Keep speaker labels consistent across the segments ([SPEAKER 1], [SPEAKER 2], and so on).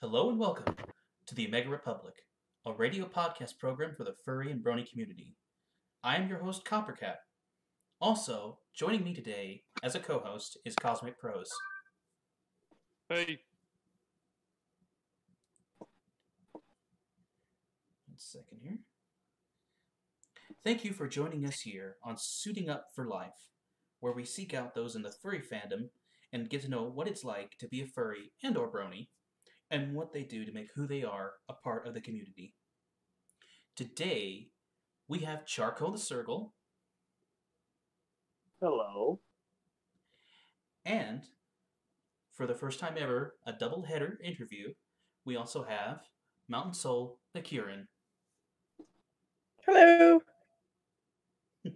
[SPEAKER 1] Hello and welcome to the Omega Republic, a radio podcast program for the furry and brony community. I am your host, Coppercat. Also, joining me today as a co host is Cosmic Prose.
[SPEAKER 2] Hey,
[SPEAKER 1] One second here. Thank you for joining us here on Suiting Up for Life, where we seek out those in the furry fandom and get to know what it's like to be a furry and or brony, and what they do to make who they are a part of the community. Today, we have Charcoal the Sergal,
[SPEAKER 3] Hello.
[SPEAKER 1] and for the first time ever, a double header interview, we also have Mountain Soul the Kirin.
[SPEAKER 4] Hello.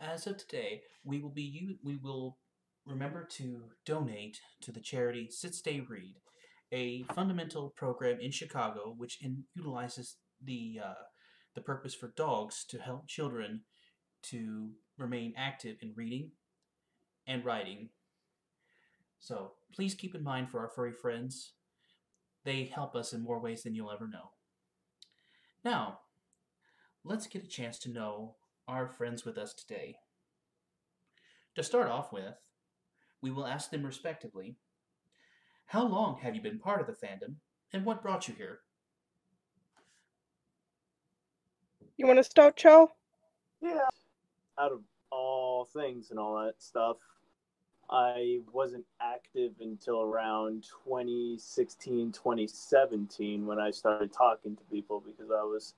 [SPEAKER 1] As of today, we will be u- we will remember to donate to the charity Sit Stay Read, a fundamental program in Chicago which in, utilizes the uh, the purpose for dogs to help children to remain active in reading and writing. So please keep in mind for our furry friends, they help us in more ways than you'll ever know. Now, let's get a chance to know our friends with us today. To start off with, we will ask them respectively How long have you been part of the fandom, and what brought you here?
[SPEAKER 4] You want to start, Cho?
[SPEAKER 3] Yeah. Out of all things and all that stuff, I wasn't active until around 2016, 2017 when I started talking to people because I was,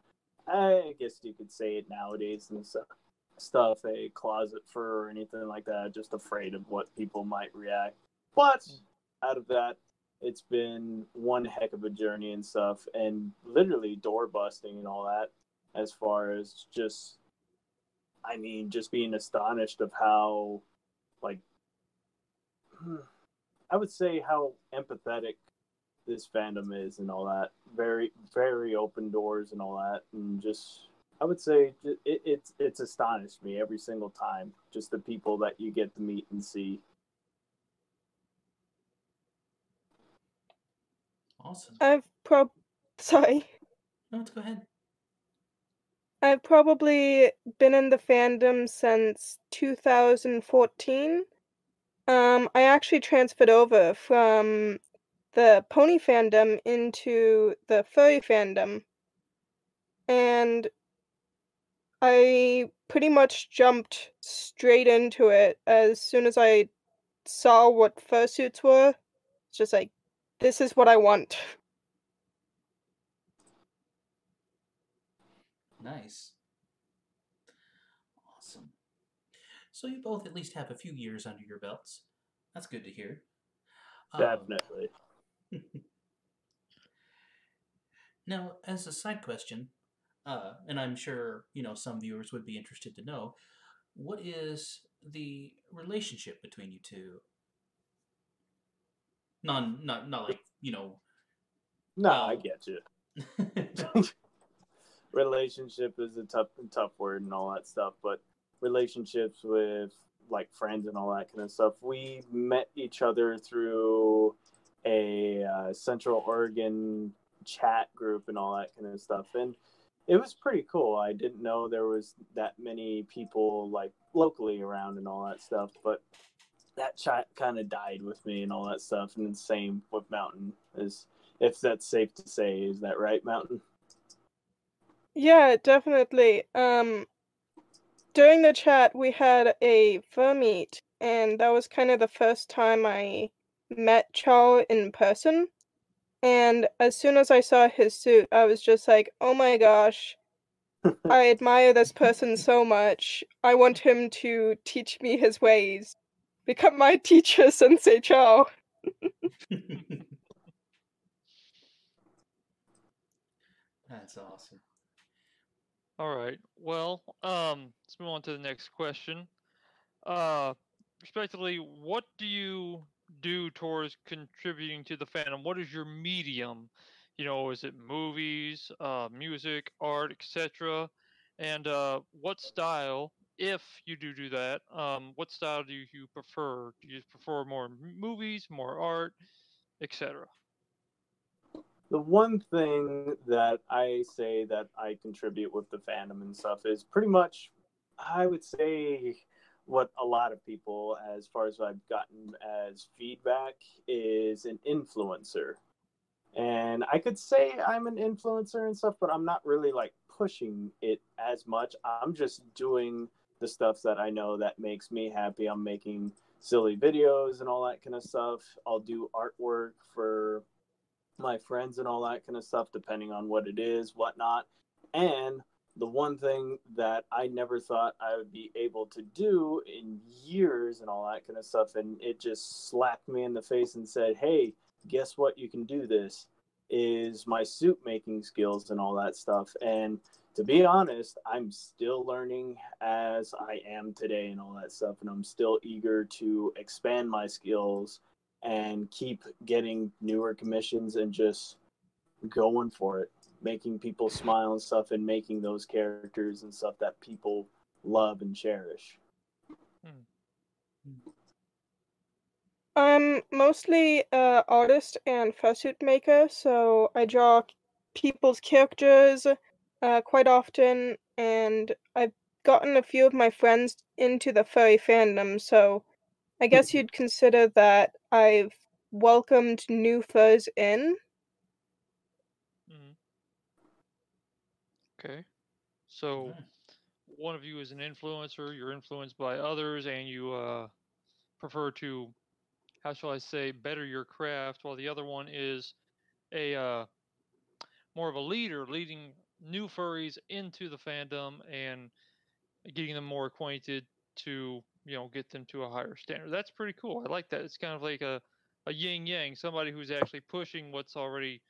[SPEAKER 3] I guess you could say it nowadays and stuff, stuff a closet fur or anything like that, just afraid of what people might react. But out of that, it's been one heck of a journey and stuff, and literally door busting and all that as far as just I mean, just being astonished of how, like, I would say how empathetic this fandom is and all that. Very, very open doors and all that, and just I would say it, it's it's astonished me every single time. Just the people that you get to meet and see.
[SPEAKER 1] Awesome.
[SPEAKER 4] I've prob sorry.
[SPEAKER 1] No, let's go ahead.
[SPEAKER 4] I've probably been in the fandom since 2014. Um, I actually transferred over from the pony fandom into the furry fandom. And I pretty much jumped straight into it as soon as I saw what fursuits were. It's just like, this is what I want.
[SPEAKER 1] Nice. Awesome. So you both at least have a few years under your belts. That's good to hear. Um,
[SPEAKER 3] Definitely.
[SPEAKER 1] Now, as a side question, uh, and I'm sure you know some viewers would be interested to know, what is the relationship between you two? Non, not not like you know.
[SPEAKER 3] no, I get you. relationship is a tough tough word and all that stuff but relationships with like friends and all that kind of stuff we met each other through a uh, central oregon chat group and all that kind of stuff and it was pretty cool i didn't know there was that many people like locally around and all that stuff but that chat kind of died with me and all that stuff and the same with mountain is if that's safe to say is that right mountain
[SPEAKER 4] Yeah, definitely. Um, during the chat, we had a fur meet, and that was kind of the first time I met Chow in person. And as soon as I saw his suit, I was just like, oh my gosh, I admire this person so much. I want him to teach me his ways. Become my teacher, Sensei Chow.
[SPEAKER 1] That's awesome.
[SPEAKER 2] all right. Well, um, let's move on to the next question. Uh, respectively, what do you do towards contributing to the fandom? What is your medium? You know, is it movies, uh, music, art, etc.? And uh, what style if you do do that, um, what style do you prefer? Do you prefer more movies, more art, etc.?
[SPEAKER 3] The one thing that I say that I contribute with the fandom and stuff is pretty much, I would say, what a lot of people, as far as I've gotten as feedback, is an influencer. And I could say I'm an influencer and stuff, but I'm not really like pushing it as much. I'm just doing the stuff that I know that makes me happy. I'm making silly videos and all that kind of stuff. I'll do artwork for my friends and all that kind of stuff, depending on what it is, whatnot. And the one thing that I never thought I would be able to do in years and all that kind of stuff, and it just slapped me in the face and said, Hey, guess what? You can do this is my suit making skills and all that stuff. And to be honest, I'm still learning as I am today and all that stuff. And I'm still eager to expand my skills and keep getting newer commissions and just going for it, making people smile and stuff, and making those characters and stuff that people love and cherish. Hmm.
[SPEAKER 4] I'm mostly an artist and fursuit maker, so I draw people's characters uh, quite often, and I've gotten a few of my friends into the furry fandom, so I guess hmm. you'd consider that I've welcomed new furs in.
[SPEAKER 2] Mm-hmm. Okay. So one of you is an influencer, you're influenced by others, and you uh, prefer to, how shall I say, better your craft, while the other one is a uh, more of a leader, leading new furries into the fandom and getting them more acquainted to you know get them to a higher standard. That's pretty cool. I like that. It's kind of like a a yin yang, somebody who's actually pushing what's already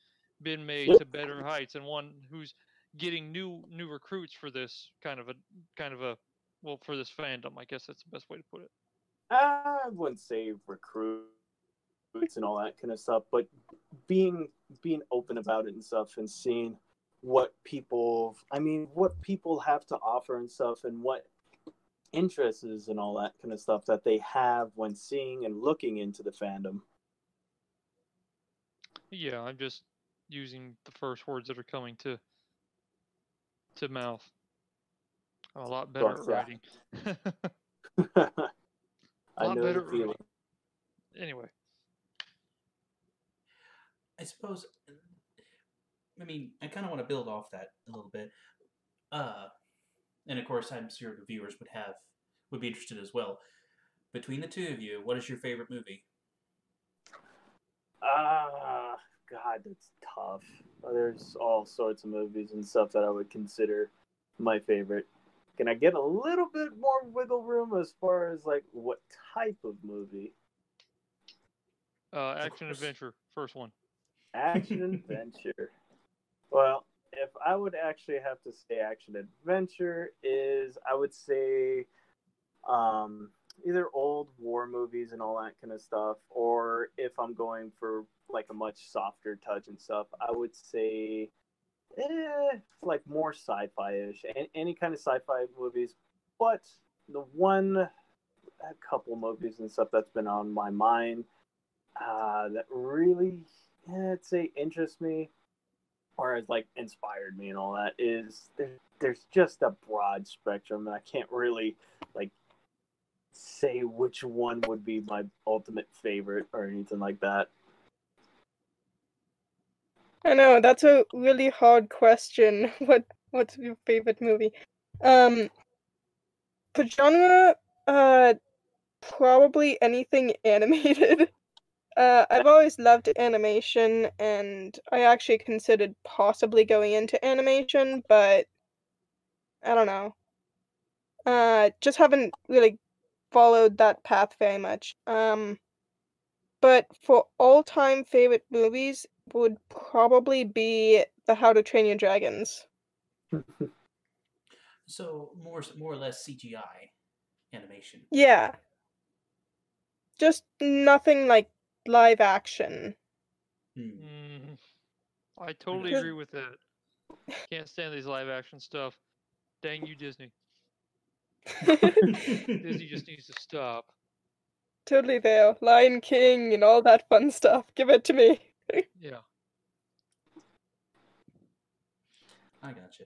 [SPEAKER 2] been made to better heights, and one who's getting new new recruits for this kind of a kind of a well for this fandom. I guess that's the best way to put it.
[SPEAKER 3] I wouldn't say recruits and all that kind of stuff, but being being open about it and stuff, and seeing what people, I mean, what people have to offer and stuff, and what interests and all that kind of stuff that they have when seeing and looking into the fandom.
[SPEAKER 2] Yeah, I'm just using the first words that are coming to to mouth. I'm a lot better at writing.
[SPEAKER 3] I know the feeling.
[SPEAKER 2] Anyway.
[SPEAKER 1] I suppose I mean, I kind of want to build off that a little bit. Uh and of course, I'm sure the viewers would have would be interested as well. Between the two of you, what is your favorite movie?
[SPEAKER 3] Ah, uh, God, that's tough. There's all sorts of movies and stuff that I would consider my favorite. Can I get a little bit more wiggle room as far as like what type of movie?
[SPEAKER 2] Uh, action adventure, first one.
[SPEAKER 3] Action adventure. Well, if I would actually have to say action adventure is I would say um, either old war movies and all that kind of stuff, or if I'm going for like a much softer touch and stuff, I would say eh, like more sci-fi-ish, any kind of sci-fi movies. But the one, a couple movies and stuff that's been on my mind uh, that really, eh, I'd say, interests me or has like inspired me and all that is there, there's just a broad spectrum and I can't really like say which one would be my ultimate favorite or anything like that.
[SPEAKER 4] I know that's a really hard question. What what's your favorite movie? Um, for genre, uh, probably anything animated. Uh, I've always loved animation, and I actually considered possibly going into animation, but I don't know. Uh, just haven't really followed that path very much. Um, but for all-time favorite movies would probably be the How to Train Your Dragons.
[SPEAKER 1] so more more or less CGI animation.
[SPEAKER 4] Yeah. Just nothing like live action.
[SPEAKER 2] Mm, I totally agree with that. Can't stand these live action stuff. Dang you, Disney. Disney just needs to stop.
[SPEAKER 4] totally there. Lion King and all that fun stuff. Give it to me.
[SPEAKER 2] Yeah.
[SPEAKER 1] I gotcha.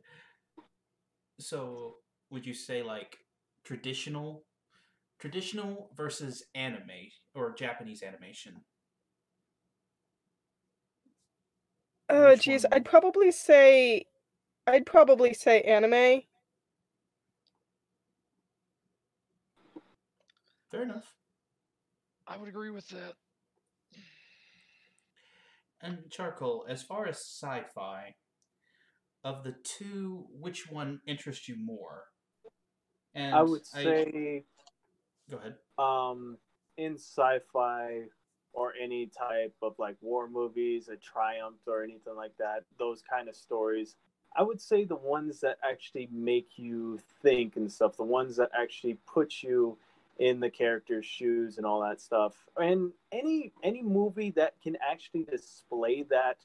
[SPEAKER 1] So, would you say like traditional, traditional versus anime or Japanese animation?
[SPEAKER 4] Oh,
[SPEAKER 1] Which
[SPEAKER 4] geez,
[SPEAKER 1] one?
[SPEAKER 4] I'd probably say, I'd probably say anime.
[SPEAKER 1] Fair enough.
[SPEAKER 2] I would agree with that.
[SPEAKER 1] And charcoal, as far as sci-fi, of the two, which one interests you more? And
[SPEAKER 3] I would say
[SPEAKER 1] go ahead.
[SPEAKER 3] um in sci-fi or any type of like war movies, a triumph or anything like that, those kind of stories. I would say the ones that actually make you think and stuff, the ones that actually put you in the character's shoes and all that stuff. And any any movie that can actually display that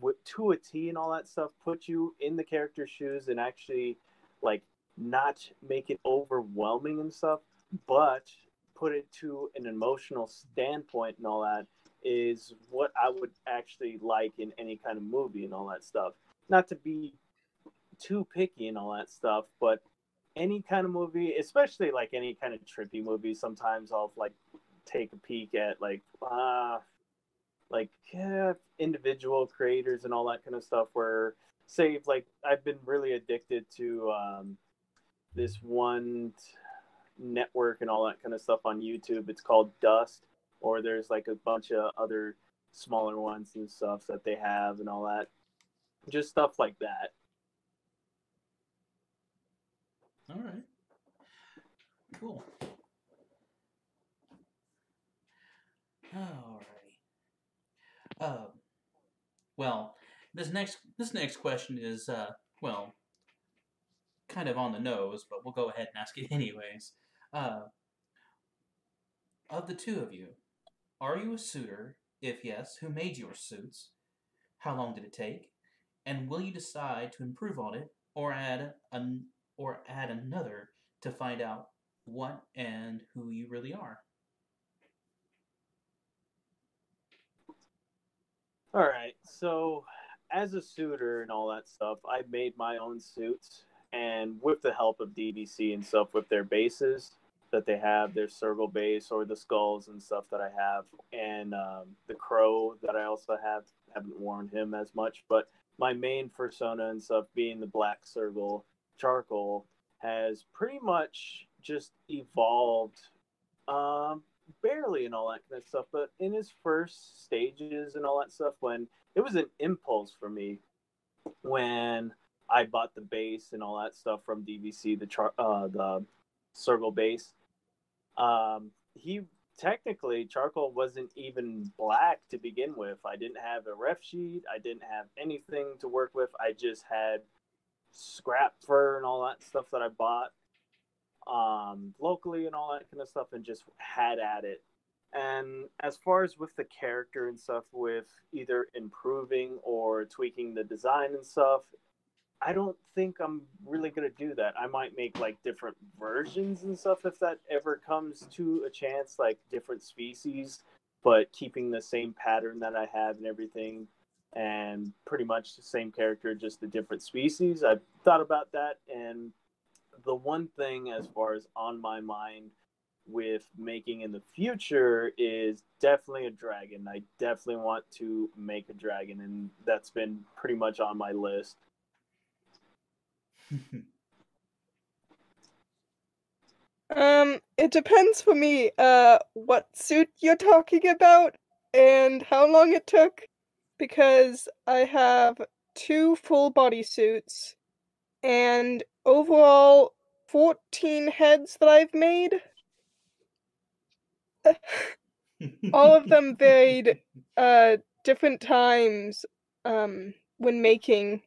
[SPEAKER 3] with, to a T and all that stuff, put you in the character's shoes and actually like not make it overwhelming and stuff, but put it to an emotional standpoint and all that is what I would actually like in any kind of movie and all that stuff. Not to be too picky and all that stuff, but any kind of movie, especially like any kind of trippy movie, sometimes I'll like take a peek at like uh like yeah, individual creators and all that kind of stuff where say like I've been really addicted to um this one network and all that kind of stuff on YouTube. It's called Dust, or there's like a bunch of other smaller ones and stuff that they have and all that. Just stuff like that.
[SPEAKER 1] All right. Cool. All right. Um. Well, this next this next question is uh well kind of on the nose, but we'll go ahead and ask it anyways. Uh, of the two of you, are you a suitor? If yes, who made your suits? How long did it take? And will you decide to improve on it or add an or add another to find out what and who you really are?
[SPEAKER 3] All right. So, as a suitor and all that stuff, I made my own suits, and with the help of DBC and stuff, with their bases that they have, their sergal base or the skulls and stuff that I have, and um, the crow that I also have. Haven't worn him as much, but my main persona and stuff, being the black sergal charcoal, has pretty much just evolved um, barely and all that kind of stuff. But in his first stages and all that stuff, when it was an impulse for me when I bought the base and all that stuff from DVC, the char- uh, the sergal base. Um, he technically charcoal wasn't even black to begin with. I didn't have a ref sheet. I didn't have anything to work with. I just had scrap fur and all that stuff that I bought um, locally and all that kind of stuff, and just had at it. And as far as with the character and stuff, with either improving or tweaking the design and stuff, I don't think I'm really gonna do that. I might make like different versions and stuff if that ever comes to a chance, like different species, but keeping the same pattern that I have and everything, and pretty much the same character, just a different species. I've thought about that, and the one thing as far as on my mind with making in the future is definitely a dragon. I definitely want to make a dragon, and that's been pretty much on my list.
[SPEAKER 4] Um, it depends for me, uh, what suit you're talking about and how long it took, because I have two full body suits and overall 14 heads that I've made. All of them varied uh different times um when making.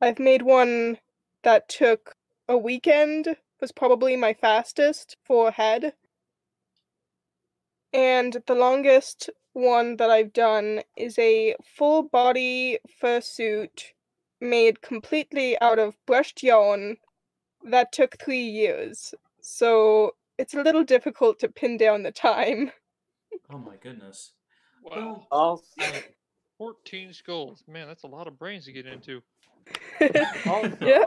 [SPEAKER 4] I've made one that took a weekend was probably my fastest for a head. And the longest one that I've done is a full body fursuit made completely out of brushed yarn that took three years. so it's a little difficult to pin down the time.
[SPEAKER 1] Oh my goodness.
[SPEAKER 2] Wow.
[SPEAKER 3] Also,
[SPEAKER 2] 14 skulls. Man, that's a lot of brains to get into.
[SPEAKER 3] also
[SPEAKER 4] yeah.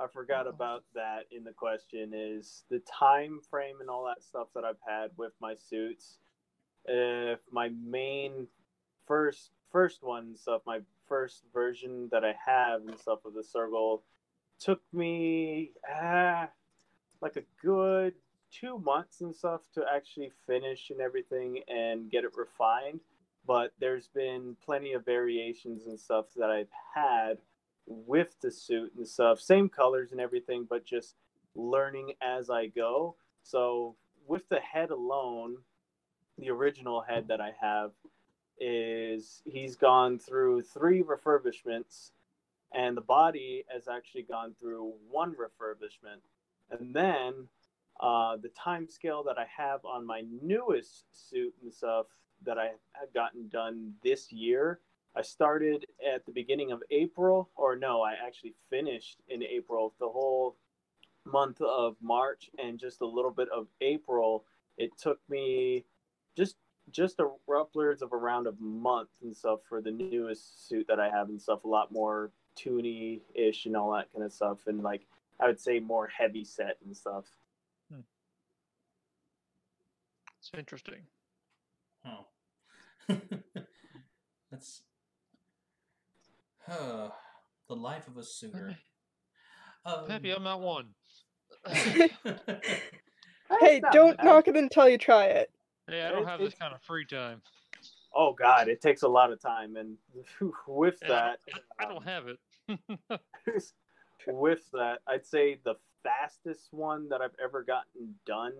[SPEAKER 3] I forgot about that in the question is the time frame and all that stuff that I've had with my suits. If my main first first one and stuff, my first version that I have and stuff of the sergal took me ah, like a good two months and stuff to actually finish and everything and get it refined. But there's been plenty of variations and stuff that I've had with the suit and stuff, same colors and everything, but just learning as I go. So with the head alone, the original head that I have is he's gone through three refurbishments, and the body has actually gone through one refurbishment. And then uh, the time scale that I have on my newest suit and stuff that I have gotten done this year I started at the beginning of April, or no, I actually finished in April. The whole month of March and just a little bit of April. It took me just just a upwards of around a month and stuff for the newest suit that I have and stuff. A lot more toony ish and all that kind of stuff, and like I would say more heavy set and stuff.
[SPEAKER 2] It's interesting.
[SPEAKER 1] oh. That's uh, the life of a suitor. Um,
[SPEAKER 2] Happy I'm not one.
[SPEAKER 4] hey, don't knock it until you try it.
[SPEAKER 2] Hey, I don't
[SPEAKER 3] It-
[SPEAKER 2] have this kind of free time.
[SPEAKER 3] Oh God, it takes a lot of time, and with
[SPEAKER 2] And
[SPEAKER 3] that,
[SPEAKER 2] I, I don't um, have it.
[SPEAKER 3] with that, I'd say the fastest one that I've ever gotten done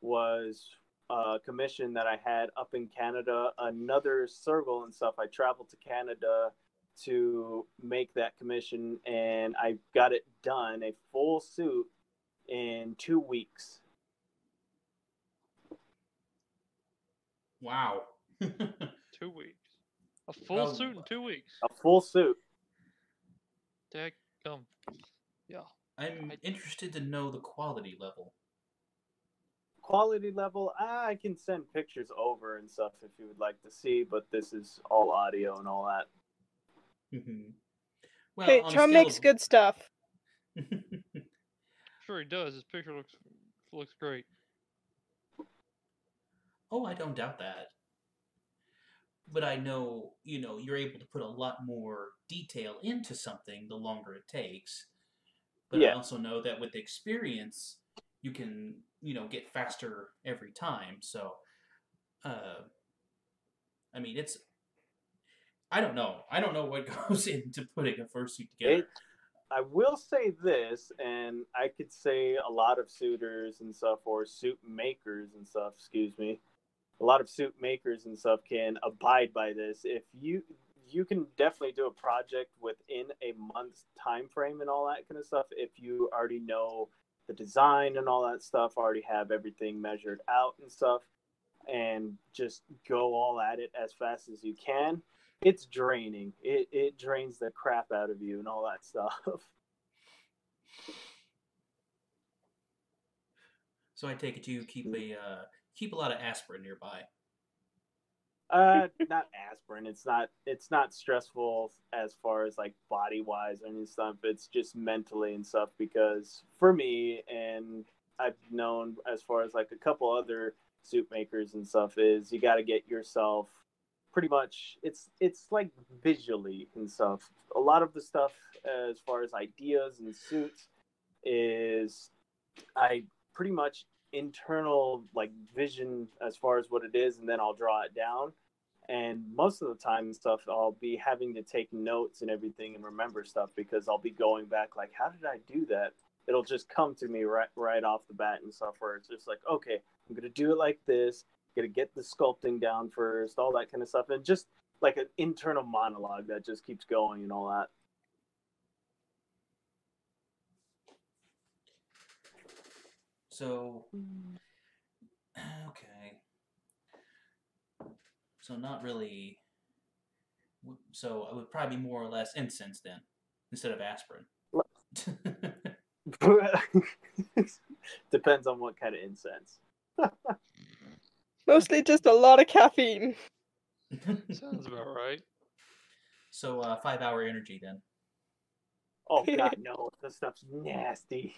[SPEAKER 3] was a commission that I had up in Canada. Another sergal and stuff. I traveled to Canada to make that commission, and I got it done a full suit in two weeks.
[SPEAKER 1] Wow.
[SPEAKER 2] two weeks. A full
[SPEAKER 1] Oh.
[SPEAKER 2] suit in two weeks.
[SPEAKER 3] A full suit.
[SPEAKER 2] Dadgum. Yeah.
[SPEAKER 1] I'm
[SPEAKER 2] I-
[SPEAKER 1] interested to know the quality level.
[SPEAKER 3] Quality level, I can send pictures over and stuff if you would like to see, but this is all audio and all that.
[SPEAKER 1] Mhm. well,
[SPEAKER 4] hey,
[SPEAKER 1] on a
[SPEAKER 4] Tom makes
[SPEAKER 1] of-
[SPEAKER 4] good stuff.
[SPEAKER 2] Sure he does. His picture looks looks great.
[SPEAKER 1] Oh, I don't doubt that. But I know, you know, you're able to put a lot more detail into something the longer it takes. But I also know that with experience, you can, you know, get faster every time. So, uh, I mean, it's. I don't know. I don't know what goes into putting a fursuit together.
[SPEAKER 3] It- I will say this, and I could say a lot of suitors and stuff, or suit makers and stuff, excuse me. A lot of suit makers and stuff can abide by this. If you you can definitely do a project within a month's time frame and all that kind of stuff if you already know the design and all that stuff, already have everything measured out and stuff, and just go all at it as fast as you can it's draining. It it drains the crap out of you and all that stuff.
[SPEAKER 1] So I take it you keep a uh, keep a lot of aspirin nearby.
[SPEAKER 3] Uh, not aspirin. It's not. It's not stressful as far as like body wise or any stuff. It's just mentally and stuff. Because for me, and I've known as far as like a couple other suit makers and stuff, is you got to get yourself pretty much. It's it's like visually and stuff. A lot of the stuff as far as ideas and suits is I pretty much internal like vision as far as what it is and then I'll draw it down. And most of the time and stuff I'll be having to take notes and everything and remember stuff because I'll be going back like how did I do that? It'll just come to me right right off the bat and stuff where it's just like okay I'm gonna do it like this I'm gonna get the sculpting down first all that kind of stuff and just like an internal monologue that just keeps going and all that
[SPEAKER 1] So, okay. So not really. So it would probably be more or less incense then, instead of aspirin.
[SPEAKER 3] Depends on what kind of incense.
[SPEAKER 4] Mostly just a lot of caffeine.
[SPEAKER 2] Sounds about right.
[SPEAKER 1] so uh, five hour energy then.
[SPEAKER 3] Oh god, no, that stuff's nasty.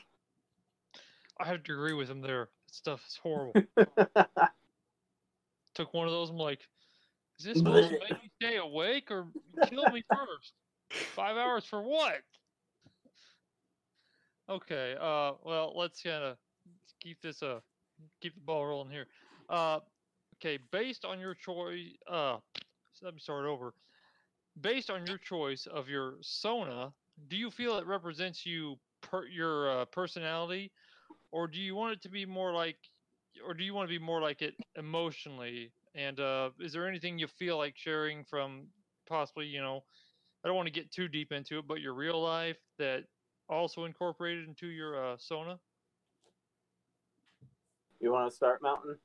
[SPEAKER 2] I have to agree with him there. That stuff is horrible. Took one of those. I'm like, is this supposed to make me stay awake or kill me first? Five hours for what? Okay. Uh. Well, let's kind of keep this uh keep the ball rolling here. Uh. Okay. Based on your choice. Uh. Let me start over. Based on your choice of your Sona, do you feel it represents you per your uh, personality, or do you want it to be more like, or do you want to be more like it emotionally? And uh, is there anything you feel like sharing from possibly, you know, I don't want to get too deep into it, but your real life that also incorporated into your uh, Sona?
[SPEAKER 3] You want to start, Mountain?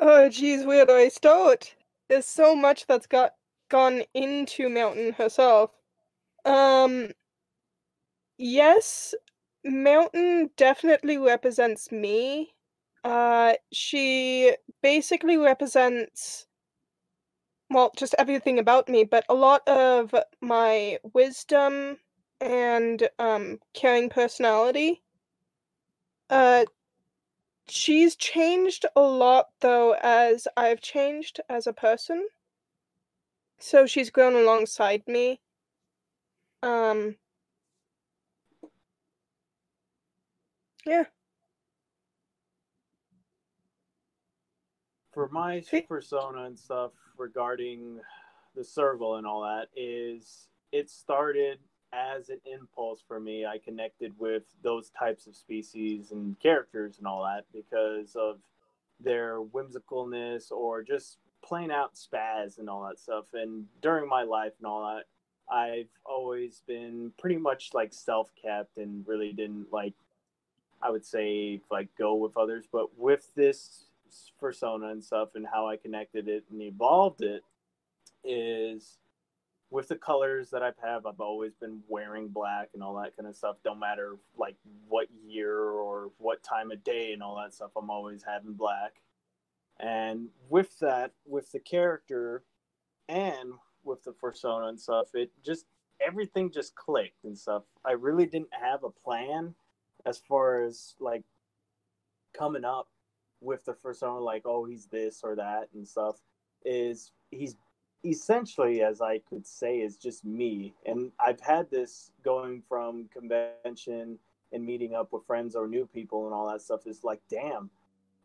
[SPEAKER 4] Oh, geez, where do I start? There's so much that's got gone into Mountain herself. Um, yes, Mountain definitely represents me. Uh, she basically represents, well, just everything about me, but a lot of my wisdom and um, caring personality. Uh, she's changed a lot though as I've changed as a person. So she's grown alongside me. Um Yeah.
[SPEAKER 3] For my
[SPEAKER 4] See-
[SPEAKER 3] persona and stuff regarding the sergal and all that is it started as an impulse for me. I connected with those types of species and characters and all that because of their whimsicalness or just plain out spaz and all that stuff. And during my life and all that, I've always been pretty much like self kept and really didn't like, I would say, like go with others. But with this persona and stuff and how I connected it and evolved it is with the colors that I've have, I've always been wearing black and all that kind of stuff. Don't matter like what year or what time of day and all that stuff. I'm always having black. And with that, with the character and with the persona and stuff, it just everything just clicked and stuff. I really didn't have a plan as far as like coming up with the first persona, like oh he's this or that and stuff. Is he's essentially, as I could say, is just me. And I've had this going from convention and meeting up with friends or new people and all that stuff. Is like, damn,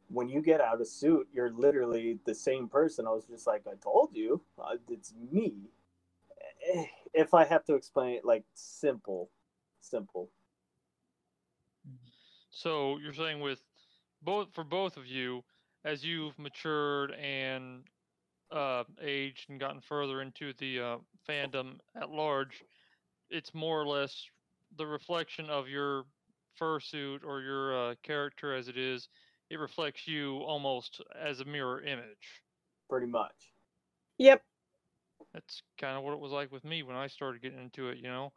[SPEAKER 3] when you get out of suit, you're literally the same person. I was just like, I told you, uh, it's me. Eh, If I have to explain it, like simple, simple.
[SPEAKER 2] So you're saying with both for both of you, as you've matured and uh, aged and gotten further into the uh, fandom at large, it's more or less the reflection of your fursuit or your uh, character as it is. It reflects you almost as a mirror image.
[SPEAKER 3] Pretty much.
[SPEAKER 4] Yep.
[SPEAKER 2] That's kind of what it was like with me when I started getting into it. You know,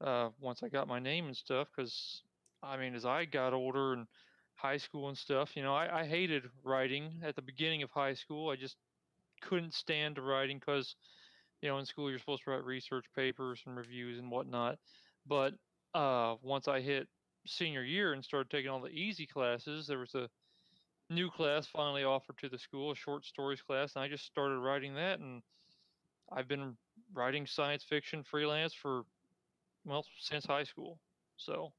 [SPEAKER 2] uh, once I got my name and stuff, because I mean, as I got older and high school and stuff, you know, I, I hated writing at the beginning of high school. I just couldn't stand writing because, you know, in school you're supposed to write research papers and reviews and whatnot. But uh, once I hit senior year and started taking all the easy classes, there was a new class finally offered to the school, a short stories class, and I just started writing that. And I've been writing science fiction freelance for, well, since high school. So,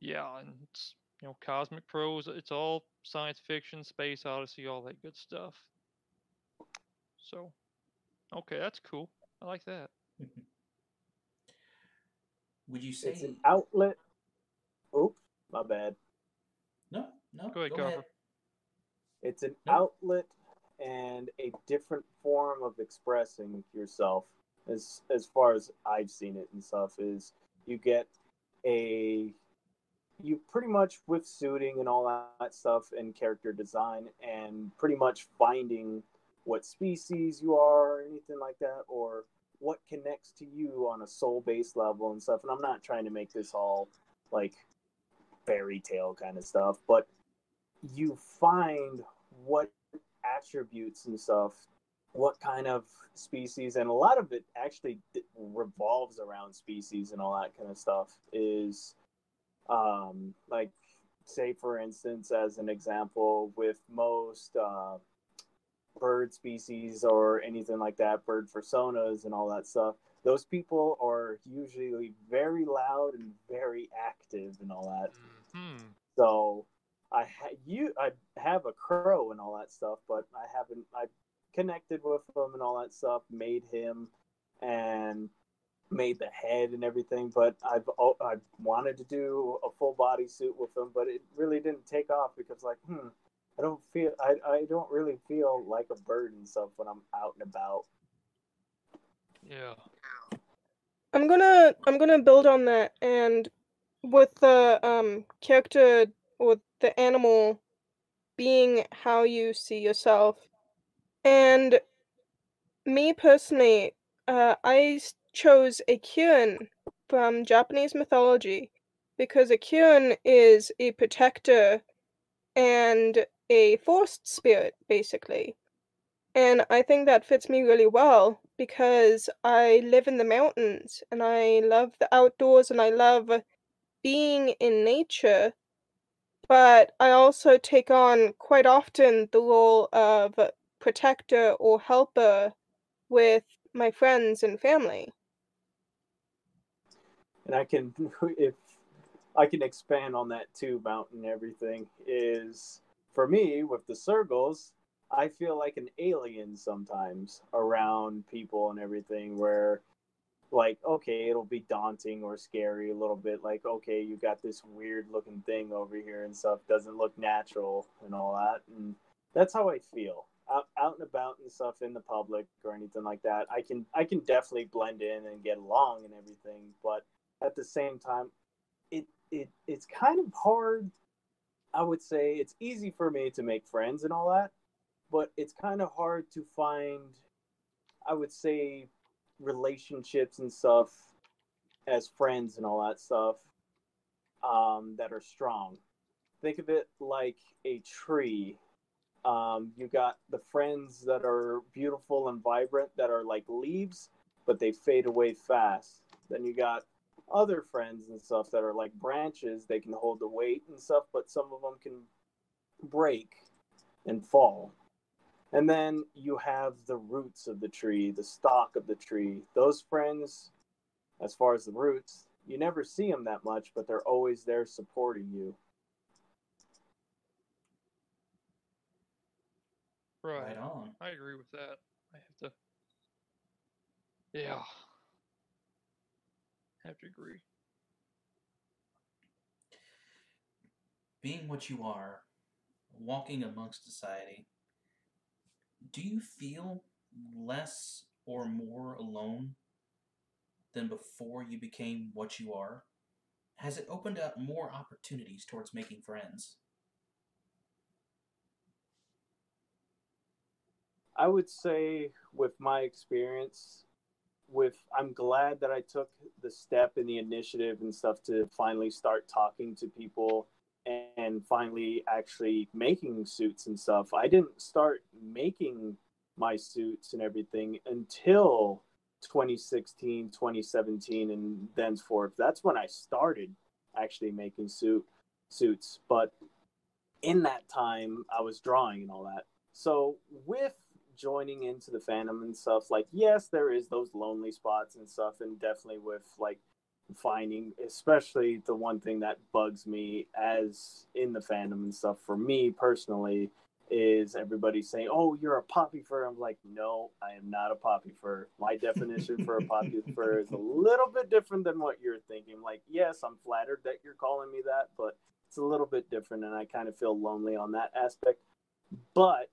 [SPEAKER 2] yeah, and it's you know cosmic prose. It's all science fiction, space odyssey, all that good stuff. So, okay, that's cool. I like that. Mm-hmm.
[SPEAKER 1] Would you say
[SPEAKER 3] It's an outlet. Oh, my bad.
[SPEAKER 1] no? No.
[SPEAKER 2] Go ahead, Copper.
[SPEAKER 3] It's an
[SPEAKER 1] Nope.
[SPEAKER 3] outlet and a different form of expressing yourself as as far as I've seen it and stuff is you get a you pretty much with suiting and all that stuff and character design and pretty much finding what species you are or anything like that or what connects to you on a soul based level and stuff and I'm not trying to make this all like fairy tale kind of stuff, but you find what attributes and stuff, what kind of species, and a lot of it actually revolves around species and all that kind of stuff. Is um, like, say, for instance, as an example, with most uh, bird species or anything like that, bird personas and all that stuff, those people are usually very loud and very active and all that. Mm-hmm. So I ha- you I have a crow and all that stuff, but I haven't I connected with him and all that stuff, made him and made the head and everything. But I've I wanted to do a full body suit with him, but it really didn't take off because like hmm. I don't feel I, I don't really feel like a bird and stuff when I'm out and about.
[SPEAKER 2] Yeah.
[SPEAKER 4] I'm gonna I'm gonna build on that and with the um character or the animal being how you see yourself. And me personally, uh, I chose a Kirin from Japanese mythology because a Kirin is a protector and a forest spirit, basically. And I think that fits me really well because I live in the mountains and I love the outdoors and I love being in nature. But I also take on quite often the role of protector or helper with my friends and family.
[SPEAKER 3] And I can, if I can expand on that too, mountain everything is for me with the sergals I feel like an alien sometimes around people and everything where like okay it'll be daunting or scary a little bit like okay you got this weird looking thing over here and stuff doesn't look natural and all that and that's how I feel. Out, out and about and stuff in the public or anything like that I can I can definitely blend in and get along and everything but at the same time it it it's kind of hard. I would say it's easy for me to make friends and all that but it's kind of hard to find i would say relationships and stuff as friends and all that stuff um, that are strong. Think of it like a tree. Um, you got the friends that are beautiful and vibrant that are like leaves but they fade away fast. Then you got other friends and stuff that are like branches they can hold the weight and stuff but some of them can break and fall and then you have the roots of the tree, the stock of the tree. Those friends, as far as the roots, you never see them that much, but they're always there supporting you.
[SPEAKER 2] Right. right on. I agree with that. I have to. Yeah. I have to agree.
[SPEAKER 1] Being what you are, walking amongst society, do you feel less or more alone than before you became what you are? Has it opened up more opportunities towards making friends?
[SPEAKER 3] I would say, with my experience, with I'm glad that I took the step in the initiative and stuff to finally start talking to people and finally actually making suits and stuff. I didn't start making my suits and everything until 2016, 2017, and thenceforth. That's when I started actually making suit suits. But in that time, I was drawing and all that. So with joining into the fandom and stuff, like yes, there is those lonely spots and stuff, and definitely with like finding especially the one thing that bugs me as in the fandom and stuff for me personally is everybody saying oh you're a popufur. I'm like no i am not a popufur. My definition for a poppy fur is a little bit different than what you're thinking. Like yes i'm flattered that you're calling me that but it's a little bit different and i kind of feel lonely on that aspect. But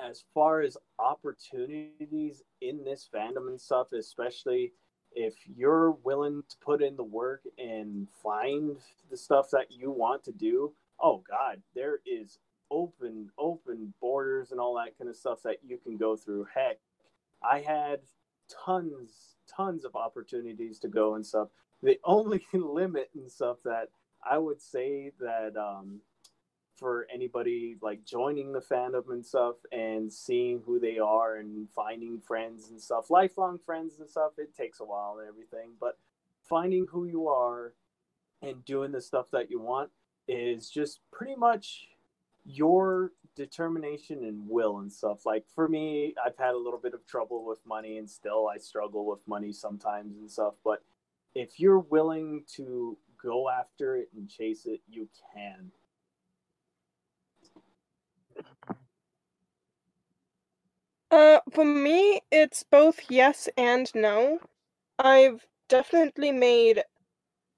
[SPEAKER 3] as far as opportunities in this fandom and stuff especially if you're willing to put in the work and find the stuff that you want to do, oh god, there is open open borders and all that kind of stuff that you can go through. Heck, I had tons tons of opportunities to go and stuff. The only limit and stuff that I would say that um, for anybody like joining the fandom and stuff and seeing who they are and finding friends and stuff, lifelong friends and stuff, it takes a while and everything. But finding who you are and doing the stuff that you want is just pretty much your determination and will and stuff. Like for me, I've had a little bit of trouble with money and still I struggle with money sometimes and stuff. But if you're willing to go after it and chase it, you can.
[SPEAKER 4] Uh, for me, it's both yes and no. I've definitely made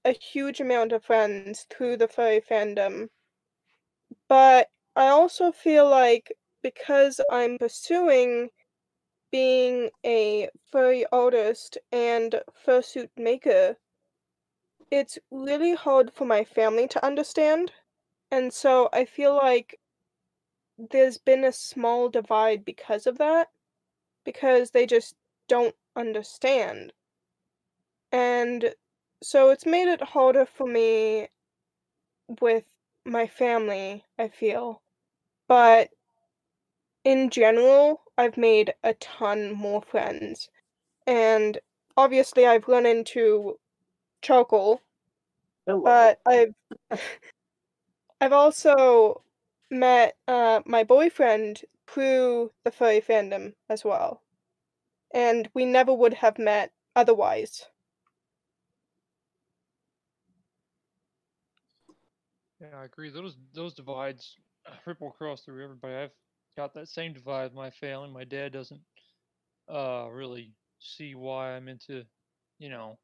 [SPEAKER 4] a huge amount of friends through the furry fandom, but I also feel like because I'm pursuing being a furry artist and fursuit maker, it's really hard for my family to understand. And so I feel like there's been a small divide because of that, because they just don't understand. And so it's made it harder for me with my family, I feel. But in general, I've made a ton more friends. And obviously, I've run into Charcoal,
[SPEAKER 3] Hello.
[SPEAKER 4] but I've I've also met uh, my boyfriend through the furry fandom as well, and we never would have met otherwise.
[SPEAKER 2] Yeah, I agree. Those those divides uh, ripple across through everybody. I've got that same divide with my family. My dad doesn't uh really see why I'm into, you know,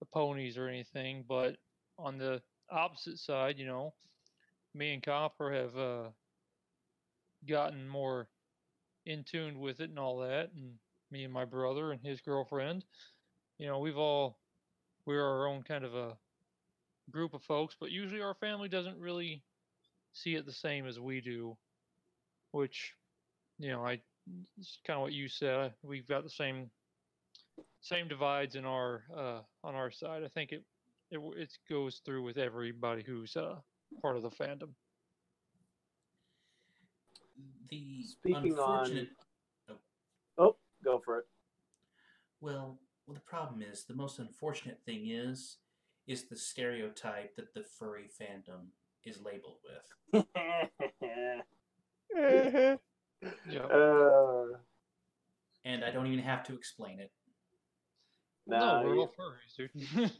[SPEAKER 2] the ponies or anything. But on the opposite side, you know, me and Copper have uh gotten more in tune with it and all that, and me and my brother and his girlfriend, you know, we've all we're our own kind of a group of folks, but usually our family doesn't really see it the same as we do, which, you know, I it's kind of what you said. We've got the same same divides in our uh, on our side. I think it it it goes through with everybody who's uh, part of the fandom.
[SPEAKER 1] The
[SPEAKER 3] Speaking on-
[SPEAKER 1] unfortunate.
[SPEAKER 3] oh, go for it.
[SPEAKER 1] Well, well, the problem is the most unfortunate thing is is the stereotype that the furry fandom is labeled with.
[SPEAKER 2] Yeah.
[SPEAKER 3] uh,
[SPEAKER 1] And I don't even have to explain it.
[SPEAKER 3] nah,
[SPEAKER 2] no, we're
[SPEAKER 3] you-
[SPEAKER 2] all furries, dude.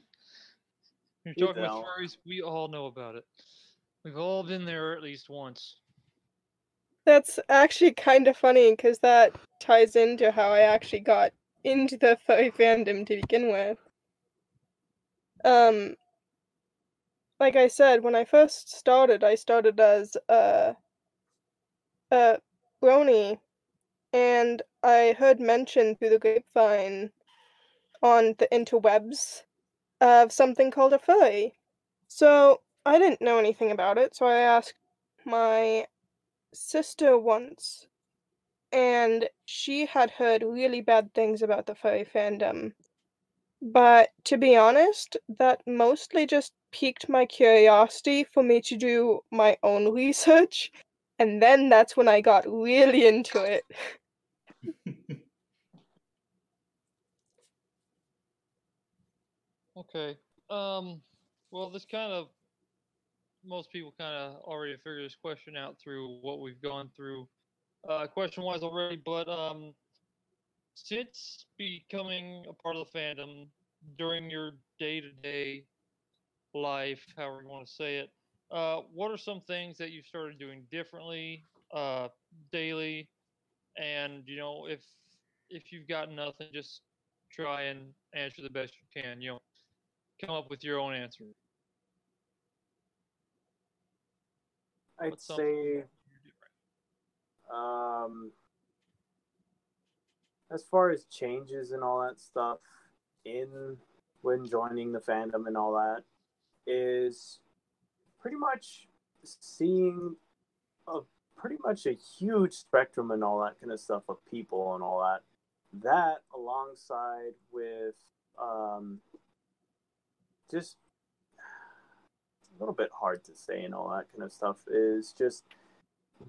[SPEAKER 2] You're
[SPEAKER 3] You
[SPEAKER 2] talking with furries, we all know about it. We've all been there at least once.
[SPEAKER 4] That's actually kind of funny because that ties into how I actually got into the furry fandom to begin with. Um, like I said, when I first started, I started as a a brony, and I heard mention through the grapevine on the interwebs of something called a furry. So I didn't know anything about it, so I asked my sister once, and she had heard really bad things about the furry fandom. But to be honest, that mostly just piqued my curiosity for me to do my own research, and then that's when I got really into it.
[SPEAKER 2] Okay. Um. Well, this kind of most people kind of already figured this question out through what we've gone through, uh, question-wise already. But um, since becoming a part of the fandom during your day-to-day life, however you want to say it, uh, what are some things that you've started doing differently, uh, daily? And you know, if if you've got nothing, just try and answer the best you can. You know, come up with your own answer.
[SPEAKER 3] I'd
[SPEAKER 2] What's
[SPEAKER 3] say um, as far as changes and all that stuff in when joining the fandom and all that is pretty much seeing a pretty much a huge spectrum and all that kind of stuff of people and all that. That alongside with um, just a little bit hard to say and all that kind of stuff is just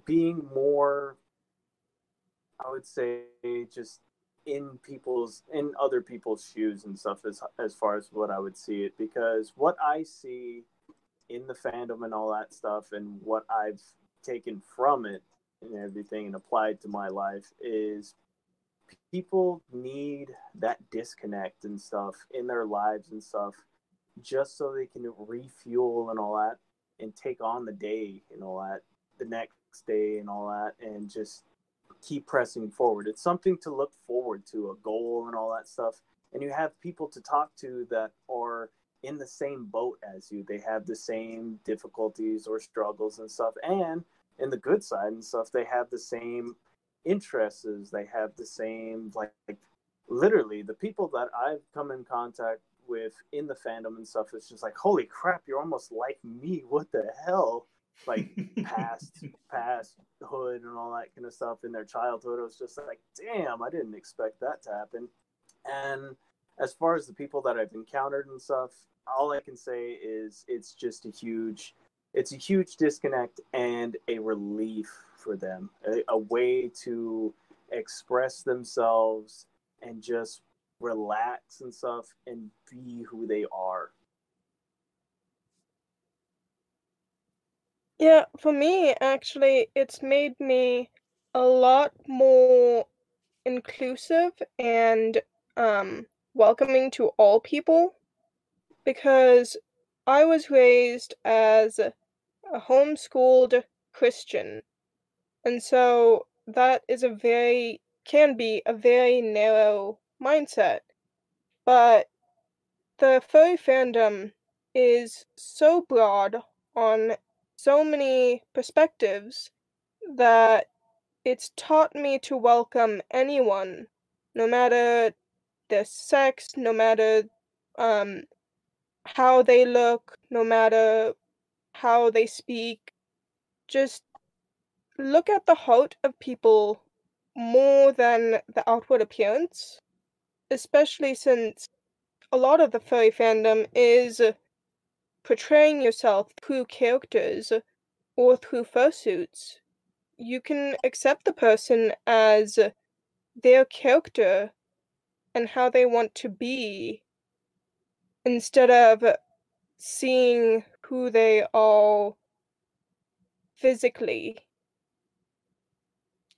[SPEAKER 3] being more I would say just in people's in other people's shoes and stuff as as far as what I would see it. Because what I see in the fandom and all that stuff and what I've taken from it and everything and applied to my life is people need that disconnect and stuff in their lives and stuff just so they can refuel and all that and take on the day and all that the next day and all that and just keep pressing forward. It's something to look forward to, a goal and all that stuff. And you have people to talk to that are in the same boat as you. They have the same difficulties or struggles and stuff. And in the good side and stuff, they have the same interests. They have the same, like, like literally, the people that I've come in contact with in the fandom and stuff, it's just like, holy crap, you're almost like me. What the hell? like past past hood and all that kind of stuff in their childhood. It was just like, damn, I didn't expect that to happen. And as far as the people that I've encountered and stuff, all I can say is it's just a huge it's a huge disconnect and a relief for them. A, a way to express themselves and just relax and stuff and be who they are
[SPEAKER 4] Yeah, for me, actually, it's made me a lot more inclusive and um, welcoming to all people because I was raised as a homeschooled Christian. And so that is a very, can be a very narrow mindset. But the furry fandom is so broad on so many perspectives that it's taught me to welcome anyone, no matter their sex, no matter um, how they look, no matter how they speak. Just look at the heart of people more than the outward appearance, especially since a lot of the furry fandom is uh, portraying yourself through characters or through fursuits. You can accept the person as their character and how they want to be instead of seeing who they are physically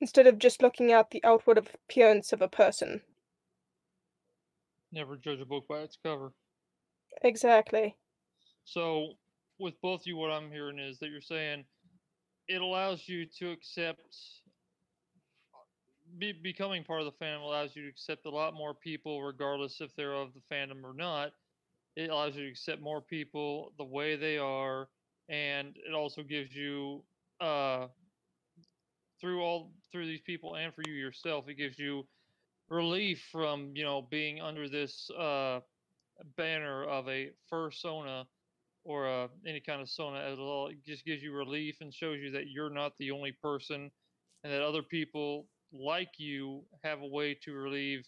[SPEAKER 4] instead of just looking at the outward appearance of a person.
[SPEAKER 2] Never judge a book by its cover.
[SPEAKER 4] Exactly.
[SPEAKER 2] So, with both of you, what I'm hearing is that you're saying it allows you to accept be, becoming part of the fandom allows you to accept a lot more people regardless if they're of the fandom or not it allows you to accept more people the way they are and it also gives you uh through all through these people and for you yourself it gives you relief from you know being under this uh banner of a fursona or uh, any kind of sona at all. It just gives you relief and shows you that you're not the only person and that other people like you have a way to relieve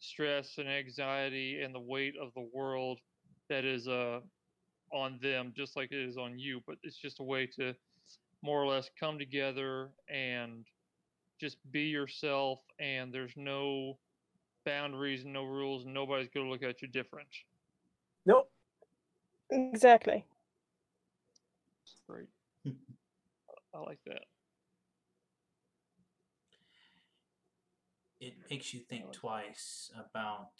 [SPEAKER 2] stress and anxiety and the weight of the world that is uh, on them, just like it is on you. But it's just a way to more or less come together and just be yourself, and there's no boundaries, no rules, and nobody's going to look at you different.
[SPEAKER 3] Nope.
[SPEAKER 4] Exactly.
[SPEAKER 2] Great. I like that.
[SPEAKER 1] It makes you think twice about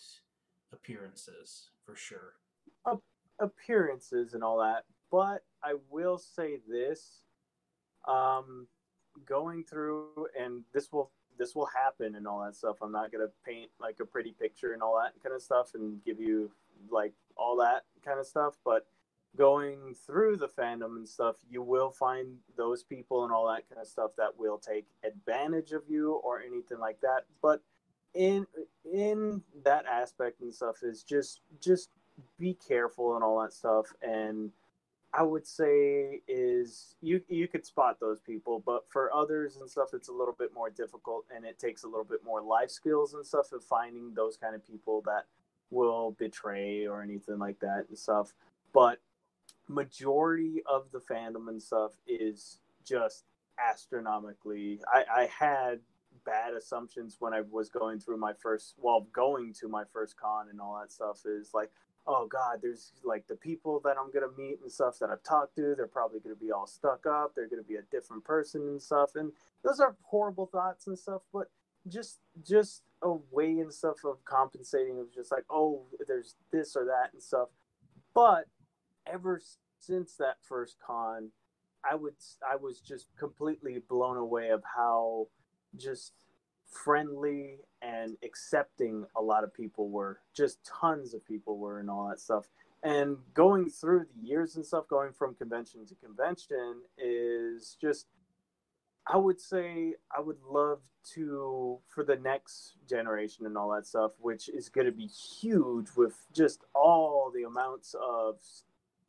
[SPEAKER 1] appearances, for sure.
[SPEAKER 3] Uh, appearances and all that, but I will say this: um, going through, and this will this will happen and all that stuff. I'm not gonna paint like a pretty picture and all that kind of stuff and give you like all that kind of stuff. But going through the fandom and stuff, you will find those people and all that kind of stuff that will take advantage of you or anything like that. But in in that aspect and stuff is just just be careful and all that stuff and I would say is you you could spot those people, but for others and stuff, it's a little bit more difficult, and it takes a little bit more life skills and stuff of finding those kind of people that will betray or anything like that and stuff. But majority of the fandom and stuff is just astronomically. I, I had bad assumptions when I was going through my first, well, going to my first con and all that stuff is like, oh God, there's like the people that I'm gonna meet and stuff that I've talked to, they're probably gonna be all stuck up, they're gonna be a different person and stuff. And those are horrible thoughts and stuff, but just just a way and stuff of compensating of just like, oh, there's this or that and stuff. But ever since that first con, I would I was just completely blown away of how just friendly and accepting a lot of people were. Just tons of people were and all that stuff. And going through the years and stuff, going from convention to convention is just I would say I would love to for the next generation and all that stuff, which is going to be huge with just all the amounts of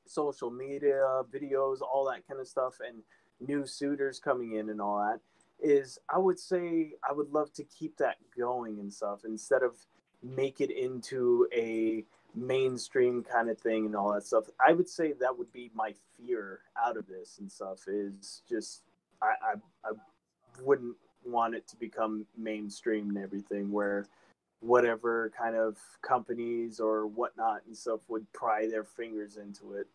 [SPEAKER 3] social media, videos, all that kind of stuff, and new suitors coming in and all that. Is I would say I would love to keep that going and stuff instead of make it into a mainstream kind of thing and all that stuff. I would say that would be my fear out of this and stuff is just I, I, I wouldn't want it to become mainstream and everything where whatever kind of companies or whatnot and stuff would pry their fingers into it.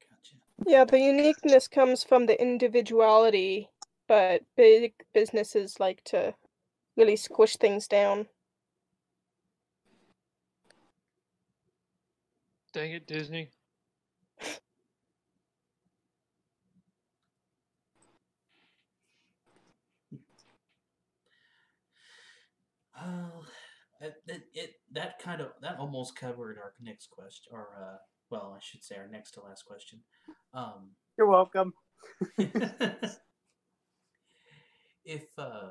[SPEAKER 1] Gotcha.
[SPEAKER 4] Yeah, the uniqueness comes from the individuality, but big businesses like to really squish things down.
[SPEAKER 2] Dang it, Disney.
[SPEAKER 1] Well, it, it, it that kind of that almost covered our next question, or uh, well, I should say our next to last question. Um,
[SPEAKER 3] You're welcome.
[SPEAKER 1] if uh,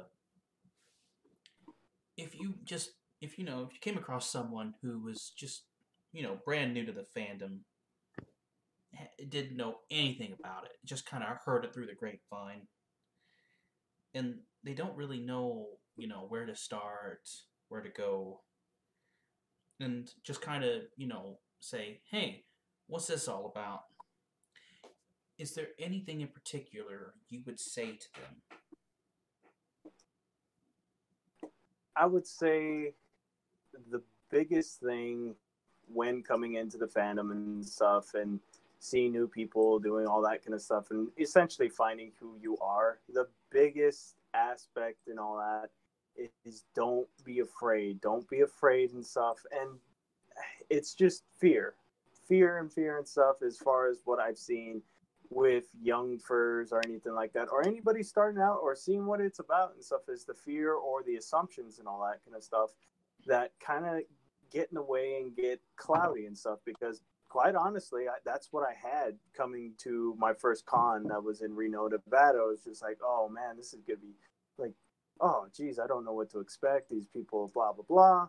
[SPEAKER 1] if you just if you know if you came across someone who was just you know brand new to the fandom, didn't know anything about it, just kind of heard it through the grapevine, and they don't really know you know where to start, where to go, and just kind of you know say, hey, what's this all about? Is there anything in particular you would say to them?
[SPEAKER 3] I would say the biggest thing when coming into the fandom and stuff and seeing new people doing all that kind of stuff and essentially finding who you are, the biggest aspect and all that is don't be afraid. Don't be afraid and stuff. And it's just fear. Fear and fear and stuff as far as what I've seen with young furs or anything like that, or anybody starting out or seeing what it's about and stuff is the fear or the assumptions and all that kind of stuff that kind of get in the way and get cloudy and stuff because quite honestly I, that's what i had coming to my first con that was in reno nevada. It was just like oh man this is gonna be like oh geez i don't know what to expect. These people blah blah blah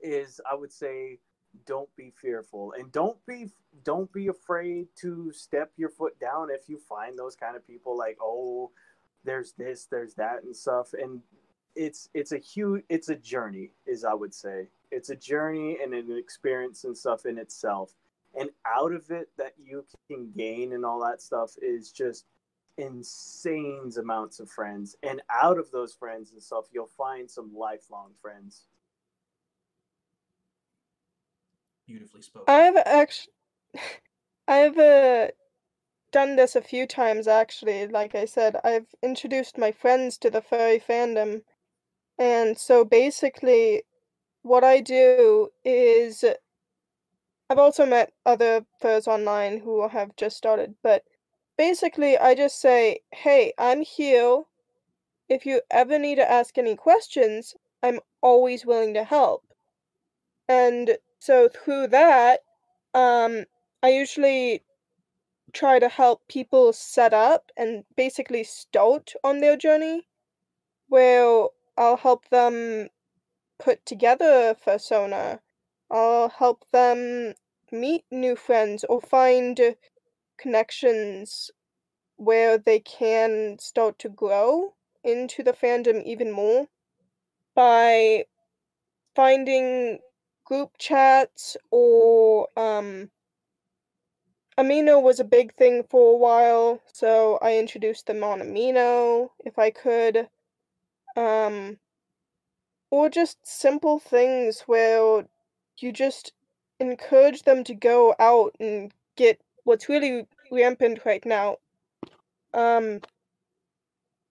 [SPEAKER 3] is i would say don't be fearful. And don't be don't be afraid to step your foot down if you find those kind of people like oh there's this there's that and stuff. And it's it's a huge it's a journey is i would say. It's a journey and an experience and stuff in itself. And out of it that you can gain and all that stuff is just insane amounts of friends. And out of those friends and stuff you'll find some lifelong friends
[SPEAKER 1] Beautifully spoken.
[SPEAKER 4] I've actually, I've uh, done this a few times actually. Like I said, I've introduced my friends to the furry fandom, and so basically, what I do is, I've also met other furs online who have just started, but basically, I just say, "Hey, I'm here. If you ever need to ask any questions, I'm always willing to help." And so through that, um, I usually try to help people set up and basically start on their journey, where I'll help them put together a persona. I'll help them meet new friends or find connections where they can start to grow into the fandom even more by finding group chats or um Amino was a big thing for a while, so I introduced them on Amino if I could. Um, or just simple things where you just encourage them to go out and get what's really rampant right now. Um,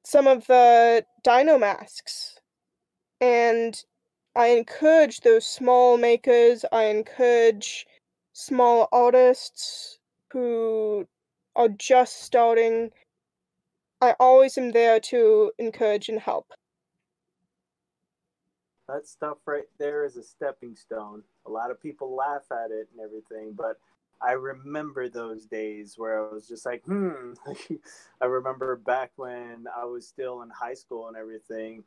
[SPEAKER 4] some of the dino masks. And I encourage those small makers, I encourage small artists who are just starting, I always am there to encourage and help.
[SPEAKER 3] That stuff right there is a stepping stone. A lot of people laugh at it and everything, but I remember those days where I was just like, hmm. I remember back when I was still in high school and everything.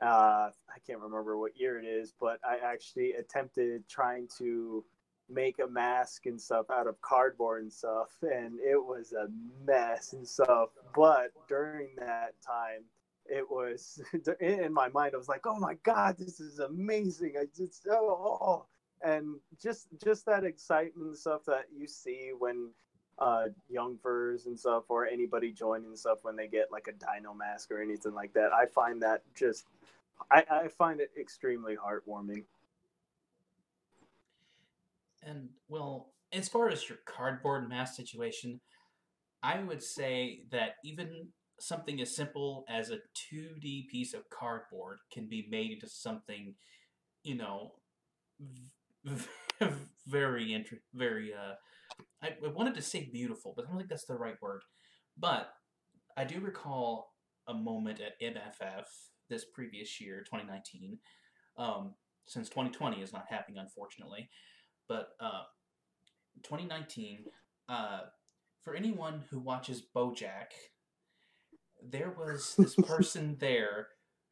[SPEAKER 3] Uh, I can't remember what year it is, but I actually attempted trying to make a mask and stuff out of cardboard and stuff and it was a mess and stuff but during that time it was in my mind i was like oh my god this is amazing i just oh, oh. and just just that excitement and stuff that you see when uh young furs and stuff or anybody joining stuff when they get like a dino mask or anything like that i find that just i i find it extremely heartwarming
[SPEAKER 1] and well, as far as your cardboard mask situation, I would say that even something as simple as a 2D piece of cardboard can be made into something, you know, very inter- very uh I, I wanted to say beautiful, but I don't think that's the right word. But I do recall a moment at MFF this previous year, 2019, um, since 2020 is not happening, unfortunately. But uh, 2019, uh, for anyone who watches BoJack, there was this person there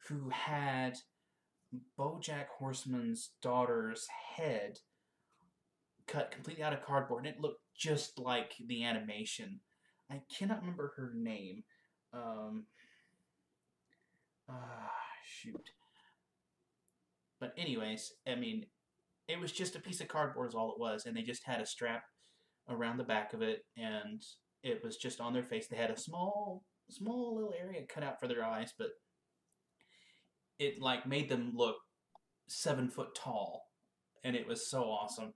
[SPEAKER 1] who had BoJack Horseman's daughter's head cut completely out of cardboard, and it looked just like the animation. I cannot remember her name. Um, ah, shoot. But anyways, I mean, it was just a piece of cardboard is all it was, and they just had a strap around the back of it, and it was just on their face. They had a small, small little area cut out for their eyes, but it like made them look seven foot tall, and it was so awesome.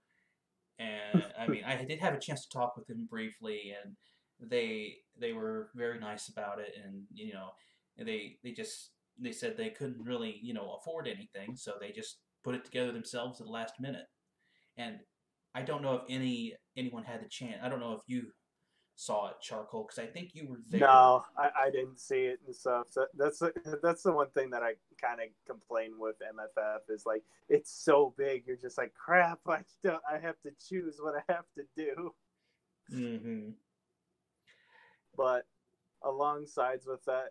[SPEAKER 1] And I mean, I did have a chance to talk with them briefly, and they they were very nice about it, and you know, they they just they said they couldn't really you know afford anything, so they just put it together themselves at the last minute. And I don't know if any anyone had the chance. I don't know if you saw it, Charcoal, because I think you were there.
[SPEAKER 3] No, I, I didn't see it and stuff. So that's that's the one thing that I kind of complain with MFF is like it's so big. You're just like crap. I don't, I have to choose what I have to do.
[SPEAKER 1] Mm-hmm.
[SPEAKER 3] But alongside with that,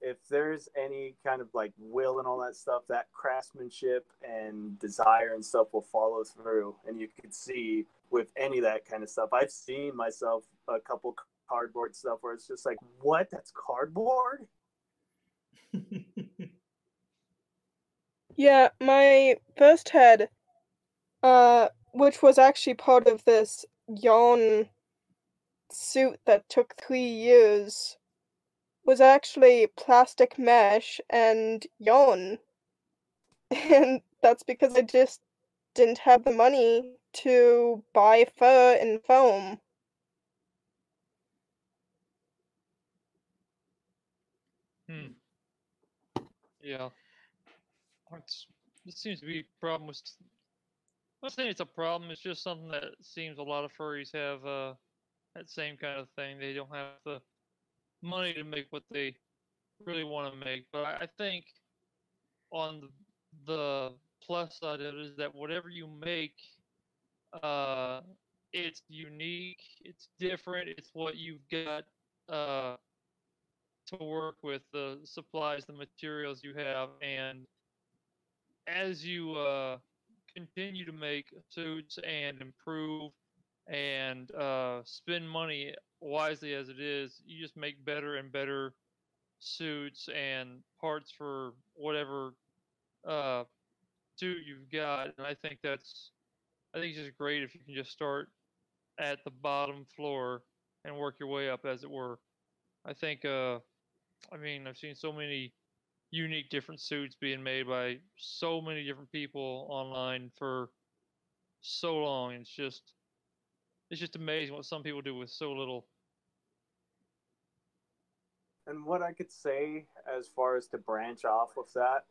[SPEAKER 3] if there's any kind of like will and all that stuff, that craftsmanship and desire and stuff will follow through. And you could see with any of that kind of stuff. I've seen myself a couple cardboard stuff where it's just like, what? That's cardboard?
[SPEAKER 4] yeah, my first head, uh, which was actually part of this yawn suit that took three years was actually plastic mesh and yarn. And that's because I just didn't have the money to buy fur and foam.
[SPEAKER 2] Hmm. Yeah. It's, it seems to be a problem with. I'm not saying it's a problem. It's just something that seems a lot of furries have uh, that same kind of thing. They don't have the money to make what they really want to make. But I think on the, plus side of it is that whatever you make, uh, it's unique, it's different, it's what you've got uh, to work with, the supplies, the materials you have, and as you uh, continue to make suits and improve and uh, spend money wisely as it is, you just make better and better suits and parts for whatever uh, suit you've got, and I think that's, I think it's just great if you can just start at the bottom floor and work your way up, as it were. I think, uh, I mean, I've seen so many unique different suits being made by so many different people online for so long. It's just, it's just amazing what some people do with so little.
[SPEAKER 3] And what I could say as far as to branch off of that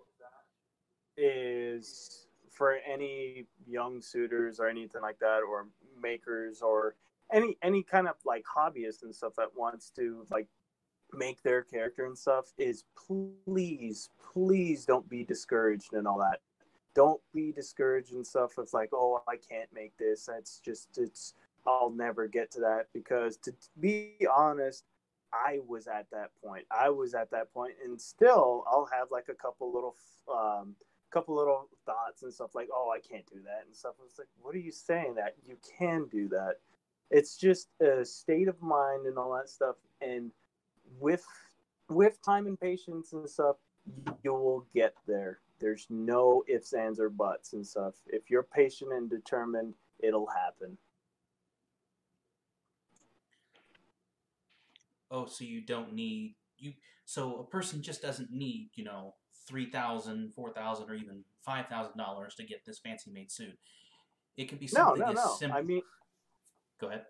[SPEAKER 3] is for any young suitors or anything like that or makers or any any kind of like hobbyist and stuff that wants to like make their character and stuff is please please don't be discouraged and all that don't be discouraged and stuff it's like oh i can't make this that's just it's i'll never get to that because to be honest i was at that point. I was at that point and still i'll have like a couple little um couple little thoughts and stuff like oh i can't do that and stuff. It's like what are you saying that you can do that? It's just a state of mind and all that stuff and with with time and patience and stuff you will get there. There's no ifs ands or buts and stuff. If you're patient and determined it'll happen
[SPEAKER 1] oh so you don't need you so a person just doesn't need you know three thousand four thousand or even five thousand dollars to get this fancy made suit. It could be
[SPEAKER 3] no
[SPEAKER 1] something
[SPEAKER 3] no
[SPEAKER 1] as
[SPEAKER 3] no.
[SPEAKER 1] Simple
[SPEAKER 3] i mean
[SPEAKER 1] go ahead.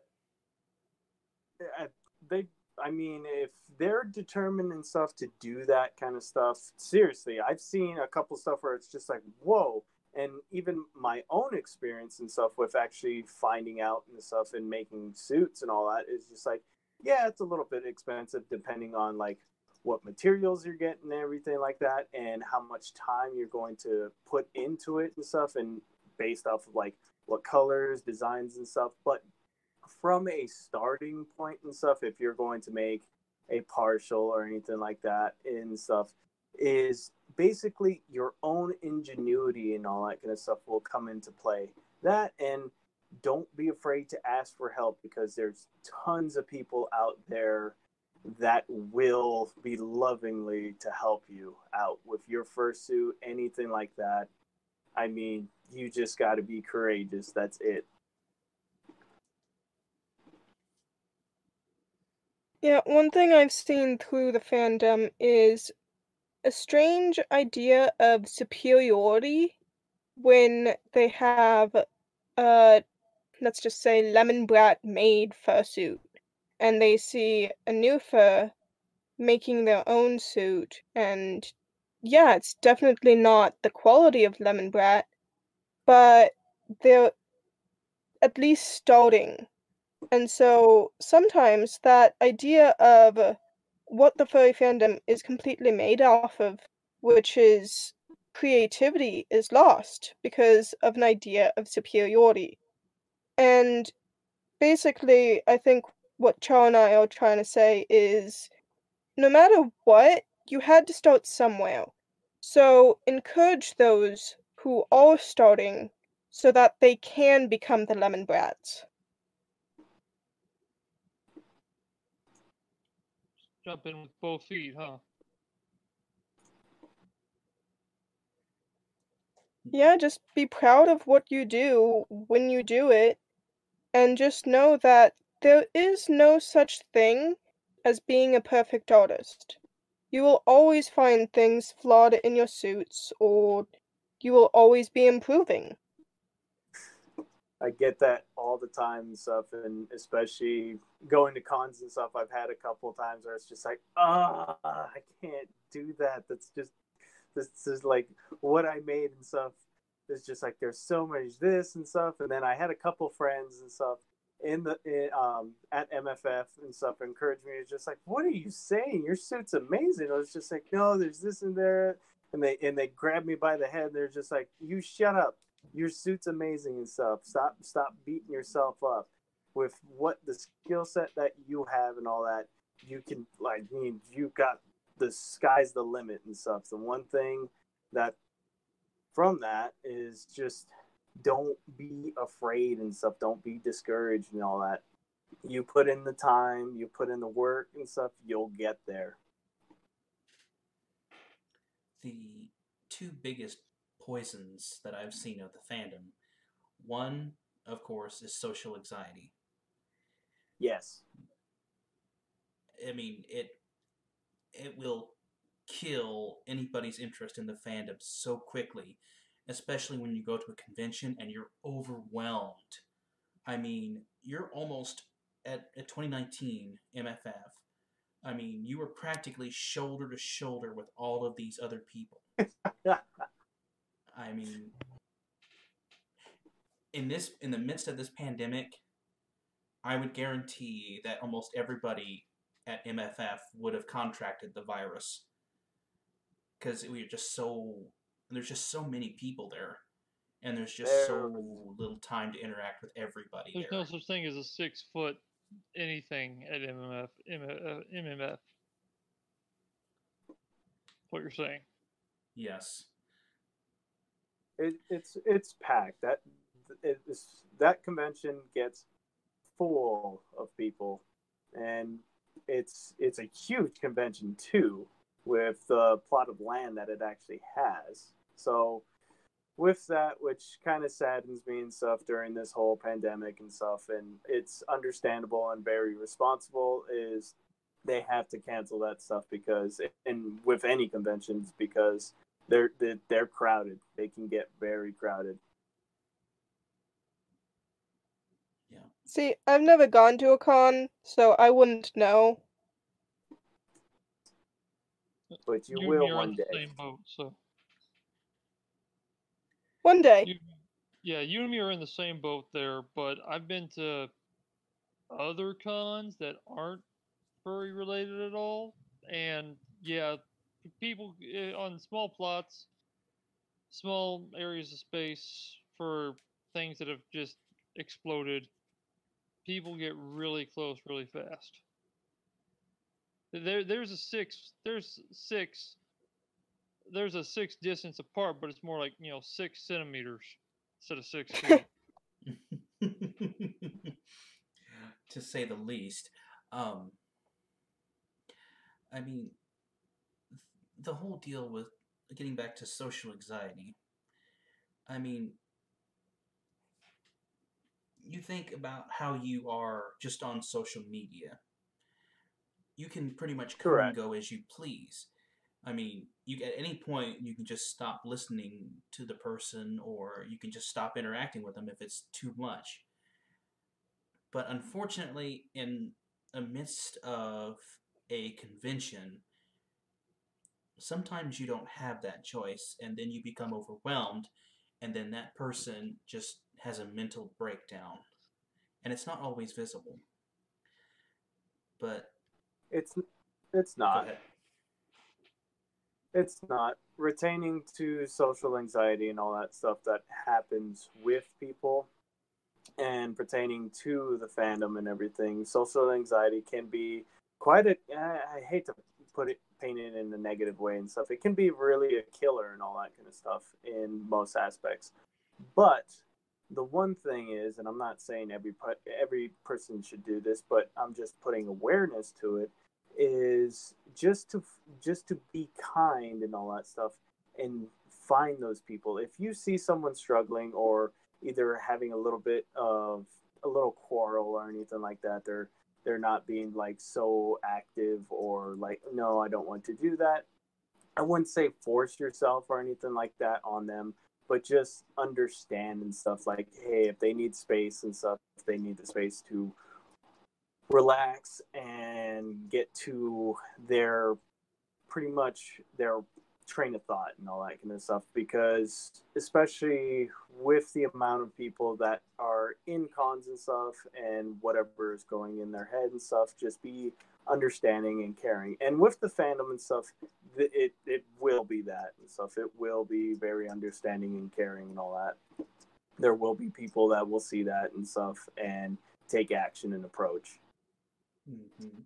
[SPEAKER 3] I- they i mean if they're determined and stuff to do that kind of stuff seriously i've seen a couple stuff where it's just like whoa. And even my own experience and stuff with actually finding out and stuff and making suits and all that is just like yeah it's a little bit expensive depending on like what materials you're getting and everything like that and how much time you're going to put into it and stuff and based off of like what colors designs and stuff but from a starting point and stuff, if you're going to make a partial or anything like that and stuff, is basically your own ingenuity and all that kind of stuff will come into play. That and don't be afraid to ask for help because there's tons of people out there that will be lovingly to help you out with your fursuit, anything like that. I mean, you just got to be courageous. That's it.
[SPEAKER 4] Yeah, one thing I've seen through the fandom is a strange idea of superiority when they have uh let's just say Lemonbrat made fursuit and they see a new fur making their own suit and yeah, it's definitely not the quality of Lemonbrat, but they're at least starting and so sometimes that idea of what the furry fandom is completely made off of, which is creativity, is lost because of an idea of superiority. And basically, I think what Char and I are trying to say is no matter what, you had to start somewhere. So encourage those who are starting so that they can become the Lemonbrats.
[SPEAKER 2] Jump in with both feet, huh?
[SPEAKER 4] Yeah, just be proud of what you do when you do it, and just know that there is no such thing as being a perfect artist. You will always find things flawed in your suits, or you will always be improving.
[SPEAKER 3] I get that all the time and stuff, and especially going to cons and stuff. I've had a couple times where it's just like, ah, I can't do that. That's just this is like what I made and stuff. It's just like there's so much this and stuff, and then I had a couple friends and stuff in the in, um at MFF and stuff encourage me. It's just like, what are you saying? Your suit's amazing. I was just like, no, there's this and there, and they and they grab me by the head. They're just like, you shut up your suit's amazing and stuff. Stop stop beating yourself up with what the skill set that you have and all that. You can like I mean you got the sky's the limit and stuff. The one thing that from that is just don't be afraid and stuff. Don't be discouraged and all that. You put in the time, you put in the work and stuff, you'll get there.
[SPEAKER 1] the two biggest poisons that I've seen of the fandom. One, of course, is social anxiety.
[SPEAKER 3] Yes.
[SPEAKER 1] I mean, it it will kill anybody's interest in the fandom so quickly, especially when you go to a convention and you're overwhelmed. I mean, you're almost at, at 2019 MFF. I mean, you were practically shoulder to shoulder with all of these other people. I mean, in this in the midst of this pandemic, I would guarantee that almost everybody at MFF would have contracted the virus because we are just so there's just so many people there, and there's just
[SPEAKER 3] There-
[SPEAKER 1] so little time to interact with everybody.
[SPEAKER 2] There's
[SPEAKER 1] there.
[SPEAKER 2] no such thing as a six foot anything at MMF. M- uh, MMF. What you're saying?
[SPEAKER 1] Yes.
[SPEAKER 3] It, it's it's packed. That it's, that convention gets full of people, and it's it's a huge convention too, with the plot of land that it actually has. So, with that, which kind of saddens me and stuff during this whole pandemic and stuff, and it's understandable and very responsible. Is they have to cancel that stuff because, and with any conventions, because they're they're, they're crowded. They can get very crowded. Yeah.
[SPEAKER 4] See, I've never gone to a con, so I wouldn't know.
[SPEAKER 3] But you
[SPEAKER 2] and
[SPEAKER 3] will
[SPEAKER 2] me are
[SPEAKER 3] one
[SPEAKER 2] in the
[SPEAKER 3] day.
[SPEAKER 2] Same boat, so
[SPEAKER 4] One day.
[SPEAKER 2] you, yeah, you and me are in the same boat there. But I've been to other cons that aren't furry related at all, and yeah, people eh, on small plots, small areas of space for things that have just exploded. People get really close really fast. There, there's a six. There's six. There's a six distance apart, but it's more like you know six centimeters instead of six feet.
[SPEAKER 1] to say the least. Um, I mean, the whole deal with getting back to social anxiety. I mean, you think about how you are just on social media. You can pretty much come
[SPEAKER 3] Correct.
[SPEAKER 1] and go as you please. I mean, you at any point you can just stop listening to the person, or you can just stop interacting with them if it's too much. But unfortunately, in the midst of a convention, sometimes you don't have that choice, and then you become overwhelmed, and then that person just has a mental breakdown. And it's not always visible. But
[SPEAKER 3] It's it's not. It's not retaining to social anxiety and all that stuff that happens with people and pertaining to the fandom and everything. Social anxiety can be quite a I hate to put it paint it in a negative way and stuff. It can be really a killer and all that kind of stuff in most aspects. But the one thing is, and I'm not saying every every person should do this, but I'm just putting awareness to it is just to just to be kind and all that stuff and find those people. If you see someone struggling or either having a little bit of a little quarrel or anything like that they're they're not being like so active or like no i don't want to do that i wouldn't say force yourself or anything like that on them but just understand and stuff like hey if they need space and stuff they need the space to relax and get to their pretty much their train of thought and all that kind of stuff. Because especially with the amount of people that are in cons and stuff and whatever is going in their head and stuff just be understanding and caring and with the fandom and stuff it it will be that and stuff it will be very understanding and caring and all that there will be people that will see that and stuff and take action and approach
[SPEAKER 1] Mhm.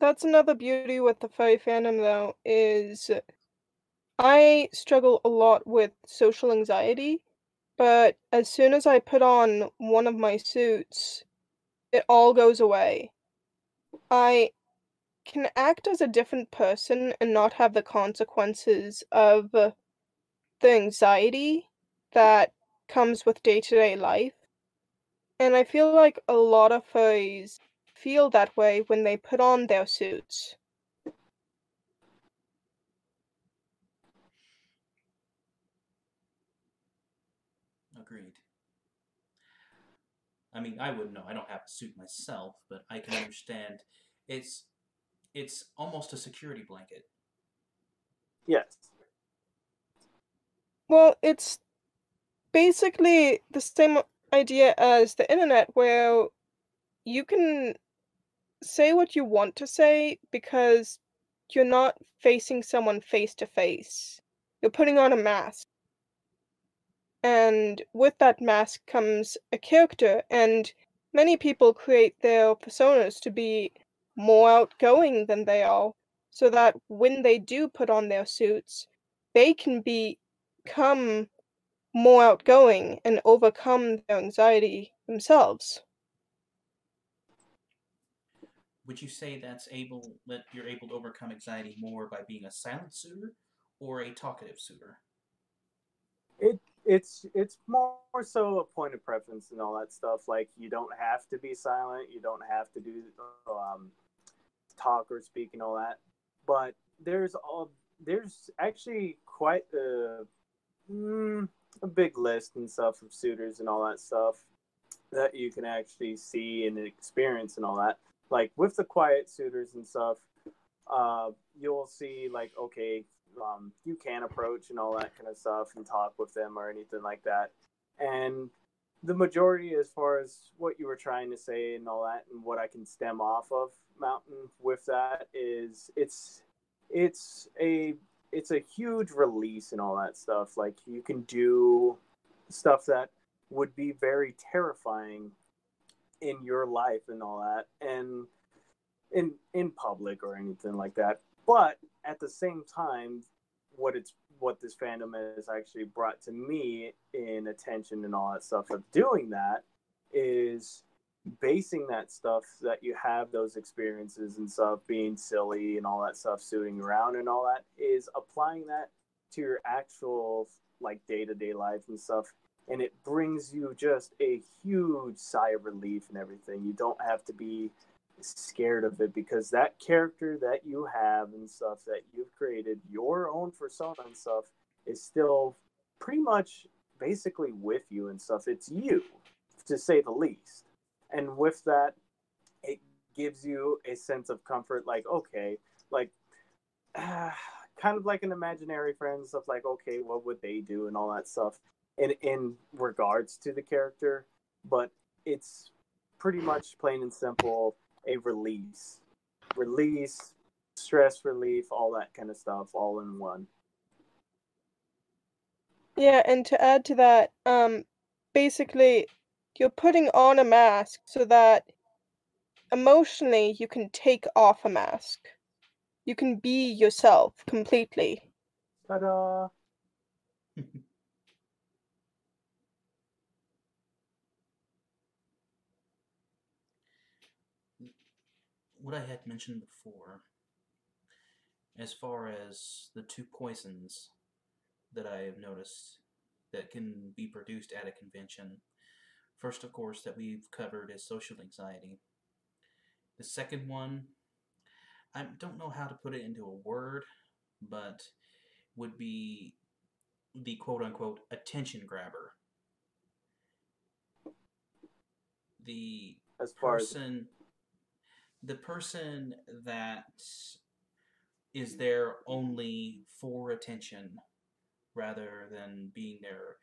[SPEAKER 4] That's another beauty with the furry fandom, though, is I struggle a lot with social anxiety, but as soon as I put on one of my suits, it all goes away. I can act as a different person and not have the consequences of the anxiety that comes with day to day life. And I feel like a lot of furries feel that way when they put on their suits.
[SPEAKER 1] I mean, I wouldn't know. I don't have a suit myself, but I can understand. It's it's almost a security blanket.
[SPEAKER 3] Yes.
[SPEAKER 4] Well, it's basically the same idea as the internet, where you can say what you want to say because you're not facing someone face to face. You're putting on a mask. And with that mask comes a character, and many people create their personas to be more outgoing than they are, so that when they do put on their suits, they can become more outgoing and overcome their anxiety themselves.
[SPEAKER 1] Would you say that's able that you're able to overcome anxiety more by being a silent suitor or a talkative suitor?
[SPEAKER 3] It it's it's more so a point of preference and all that stuff. Like you don't have to be silent, you don't have to do um, talk or speak and all that. But there's all there's actually quite a mm, a big list and stuff of suitors and all that stuff that you can actually see and experience and all that like with the quiet suitors and stuff, uh, you'll see like okay, um, you can approach and all that kind of stuff and talk with them or anything like that. And the majority, as far as what you were trying to say and all that, and what I can stem off of Mountain with that is it's it's a it's a huge release and all that stuff. Like you can do stuff that would be very terrifying in your life and all that and in in public or anything like that but at the same time what it's what this fandom has actually brought to me in attention and all that stuff of doing that is basing that stuff that you have those experiences and stuff being silly and all that stuff suiting around and all that is applying that to your actual like day-to-day life and stuff and it brings you just a huge sigh of relief and everything. You don't have to be scared of it because that character that you have and stuff that you've created, your own persona and stuff, is still pretty much basically with you and stuff. It's you, to say the least. And with that, it gives you a sense of comfort like, okay, like, uh, kind of like an imaginary friend, stuff like, okay, what would they do and all that stuff in in regards to the character, but it's pretty much plain and simple a release, release, stress relief, all that kind of stuff, all in one.
[SPEAKER 4] Yeah, and to add to that, um, basically, you're putting on a mask so that emotionally you can take off a mask. You can be yourself completely.
[SPEAKER 3] Ta-da!
[SPEAKER 1] what I had mentioned before, as far as the two poisons that I have noticed that can be produced at a convention. First, of course, that we've covered is social anxiety. The second one, I don't know how to put it into a word, but would be the quote unquote attention grabber. The
[SPEAKER 3] as far
[SPEAKER 1] person as the person that is there only for attention rather than being there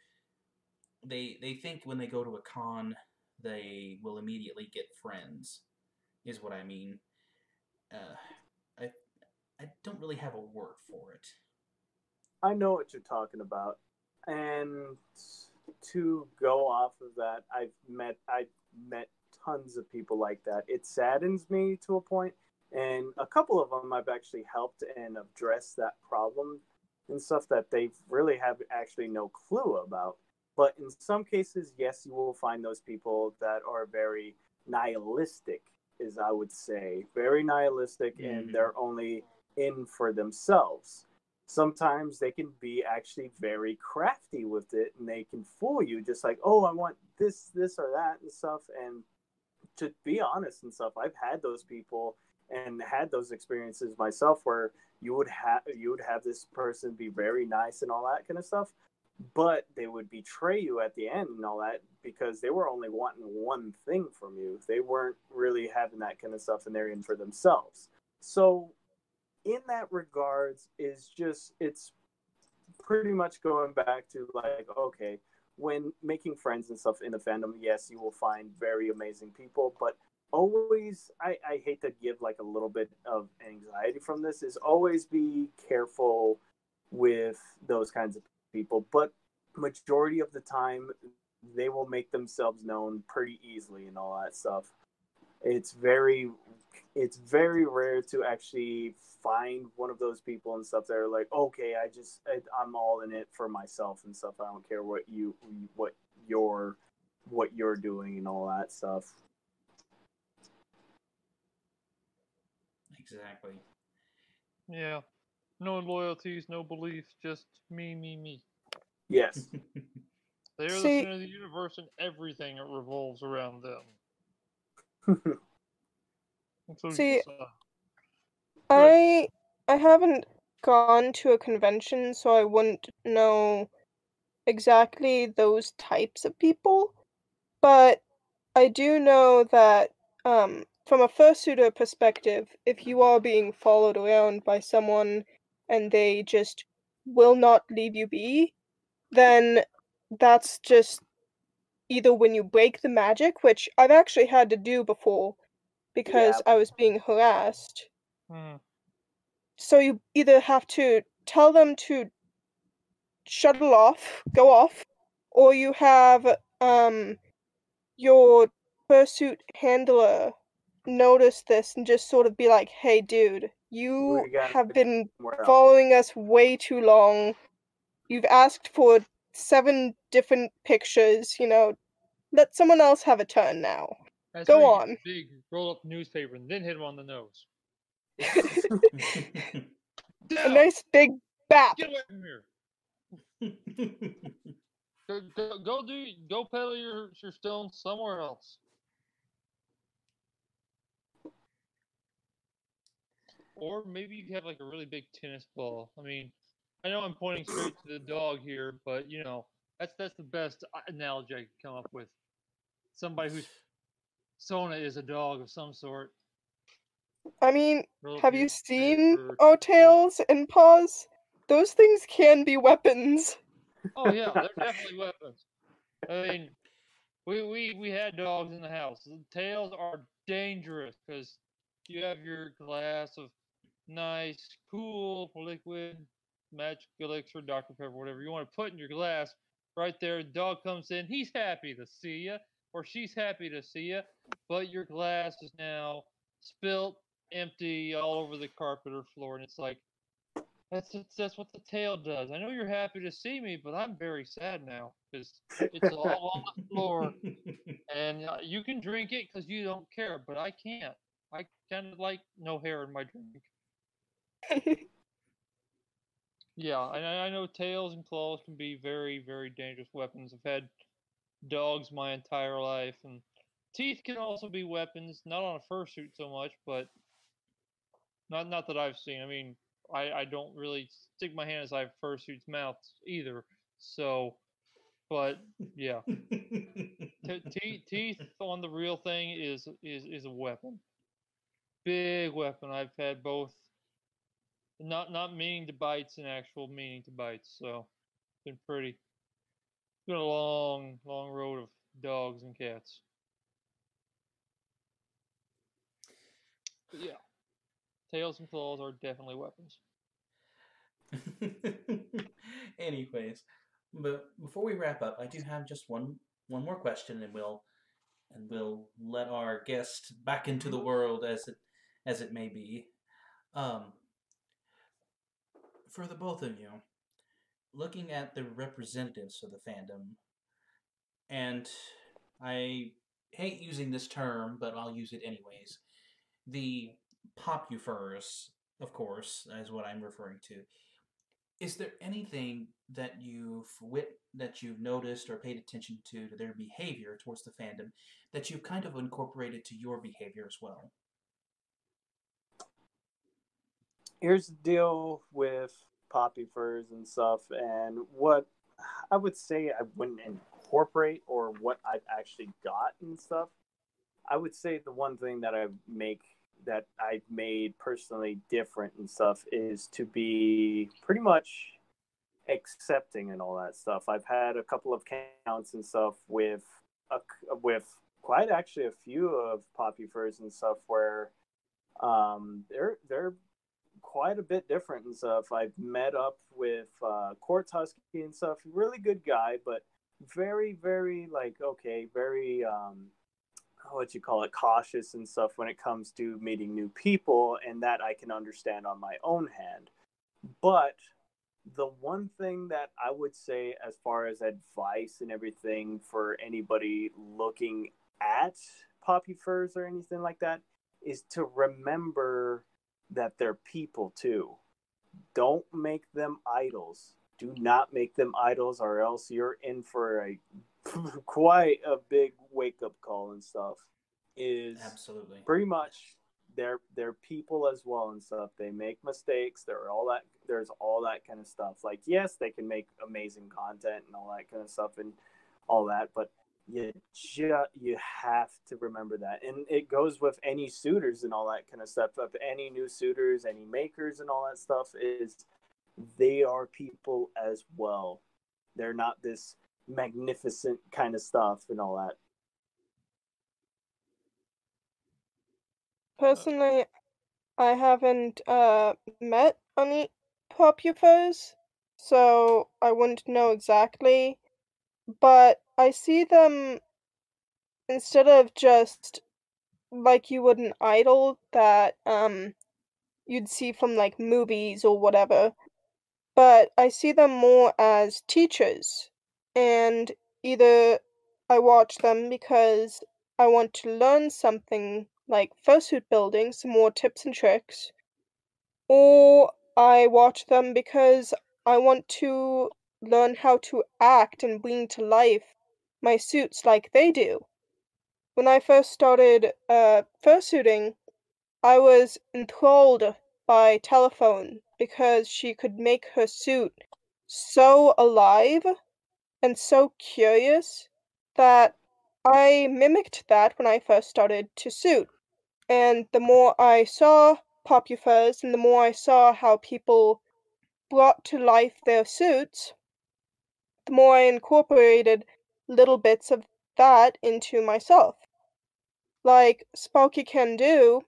[SPEAKER 1] they they think when they go to a con they will immediately get friends is what i mean. Uh, i i don't really have a word for it.
[SPEAKER 3] I know what you're talking about. And to go off of that i've met i met tons of people like that. It saddens me to a point, and a couple of them I've actually helped and addressed that problem and stuff that they really have actually no clue about. But in some cases, yes, you will find those people that are very nihilistic, as I would say, very nihilistic, mm-hmm. and they're only in for themselves. sometimes they can be actually very crafty with it and they can fool you just like oh i want this this or that and stuff and to be honest and stuff i've had those people and had those experiences myself where you would have you would have this person be very nice and all that kind of stuff but they would betray you at the end and all that because they were only wanting one thing from you. They weren't really having that kind of stuff and they're in for themselves. So in that regards is just it's pretty much going back to like okay when making friends and stuff in the fandom yes you will find very amazing people but always I, I hate to give like a little bit of anxiety from this is always be careful with those kinds of people but majority of the time they will make themselves known pretty easily and all that stuff it's very it's very rare to actually find one of those people and stuff that are like okay i just I, i'm all in it for myself and stuff i don't care what you what you're what you're doing and all that stuff
[SPEAKER 1] Exactly.
[SPEAKER 2] Yeah. No loyalties, no beliefs, just me, me, me.
[SPEAKER 3] yes
[SPEAKER 2] They are the center of the universe and everything that revolves around them.
[SPEAKER 4] See. I I haven't gone to a convention, so I wouldn't know exactly those types of people. But I do know that um, from a fursuiter perspective, if you are being followed around by someone and they just will not leave you be, then that's just either when you break the magic, which I've actually had to do before because I was being harassed
[SPEAKER 2] Hmm.
[SPEAKER 4] so you either have to tell them to shuttle off, go off, or you have um your fursuit handler notice this and just sort of be like, "Hey, dude, you have been following us way too long. You've asked for seven different pictures. You know, let someone else have a turn now."
[SPEAKER 2] That's
[SPEAKER 4] Go
[SPEAKER 2] where you get
[SPEAKER 4] on.
[SPEAKER 2] Big roll up newspaper and then hit him on the nose.
[SPEAKER 4] a nice big bap.
[SPEAKER 2] Get away from here. Go, go, go do go peddle your your stones somewhere else. Or maybe you have like a really big tennis ball. I mean, I know I'm pointing straight to the dog here, but you know that's that's the best analogy I could come up with. Somebody who's Sona is a dog of some sort.
[SPEAKER 4] I mean, Have you seen
[SPEAKER 2] newspaper,
[SPEAKER 4] O tails and paws? Those things can be weapons.
[SPEAKER 2] Oh yeah, they're definitely weapons. I mean, we we we had dogs in the house. The tails are dangerous because you have your glass of nice, cool liquid, magic elixir, Dr Pepper, whatever you want to put in your glass. Right there, dog comes in. He's happy to see you, or she's happy to see you, but your glass is now spilt, empty, all over the carpet or floor, and it's like. That's that's- that's what the tail does. I know you're happy to see me, but I'm very sad now because it's all on the floor, and uh, you can drink it because you don't care, but I can't. I kind of like no hair in my drink. Yeah, and I I know tails and claws can be very very dangerous weapons. I've had dogs my entire life, and teeth can also be weapons. Not on a fursuit so much, but not not that I've seen. I mean, I I don't really stick my hand inside fursuits' mouths either. So, but yeah, T- te- teeth on the real thing is is is a weapon. Big weapon. I've had both. Not not meaning to bites and actual meaning to bites. So, been pretty. Been a long long road of dogs and cats. But yeah, tails and claws are definitely weapons.
[SPEAKER 1] Anyways, but before we wrap up, I do have just one one more question, and we'll and we'll let our guest back into the world as it as it may be. Um, for the both of you, looking at the representatives of the fandom, and I hate using this term, but I'll use it anyways. The popufurs, of course, is what I'm referring to is there anything that you've wit that you've noticed or paid attention to to their behavior towards the fandom that you've kind of incorporated to your behavior as well?
[SPEAKER 3] Here's the deal with popufurs and stuff, and what I would say I wouldn't incorporate or what I've actually got and stuff. I would say the one thing that I make that I've made personally different and stuff is to be pretty much accepting and all that stuff. I've had a couple of counts and stuff with a, with quite actually a few of popufurs and stuff where um, they're they're quite a bit different and stuff. I've met up with uh, Quartz Husky and stuff. Really good guy, but very very like okay, very um, what you call it cautious and stuff when it comes to meeting new people, and that I can understand on my own hand. But the one thing that I would say, as far as advice and everything for anybody looking at popufurs or anything like that, is to remember that they're people too. Don't make them idols. Do not make them idols, or else you're in for a quite a big wake up call and stuff. Is
[SPEAKER 1] absolutely
[SPEAKER 3] pretty much they're they're people as well and stuff. They make mistakes. There are all that there's all that kind of stuff. Like yes, they can make amazing content and all that kind of stuff and all that, but you just you have to remember that, and it goes with any suitors and all that kind of stuff. Of any new suitors, any makers, and all that stuff is they are people as well. They're not this magnificent kind of stuff and all that.
[SPEAKER 4] Personally, I haven't uh, met any Popufurs, so I wouldn't know exactly. But I see them instead of just like you would an idol that um you'd see from like movies or whatever. But I see them more as teachers. And either I watch them because I want to learn something like fursuit building, some more tips and tricks, or I watch them because I want to learn how to act and bring to life my suits like they do. When I first started uh, fursuiting, I was enthralled by Telephone because she could make her suit so alive and so curious that I mimicked that when I first started to suit. And the more I saw Popufurs and the more I saw how people brought to life their suits, the more I incorporated little bits of that into myself. Like Sparky can do,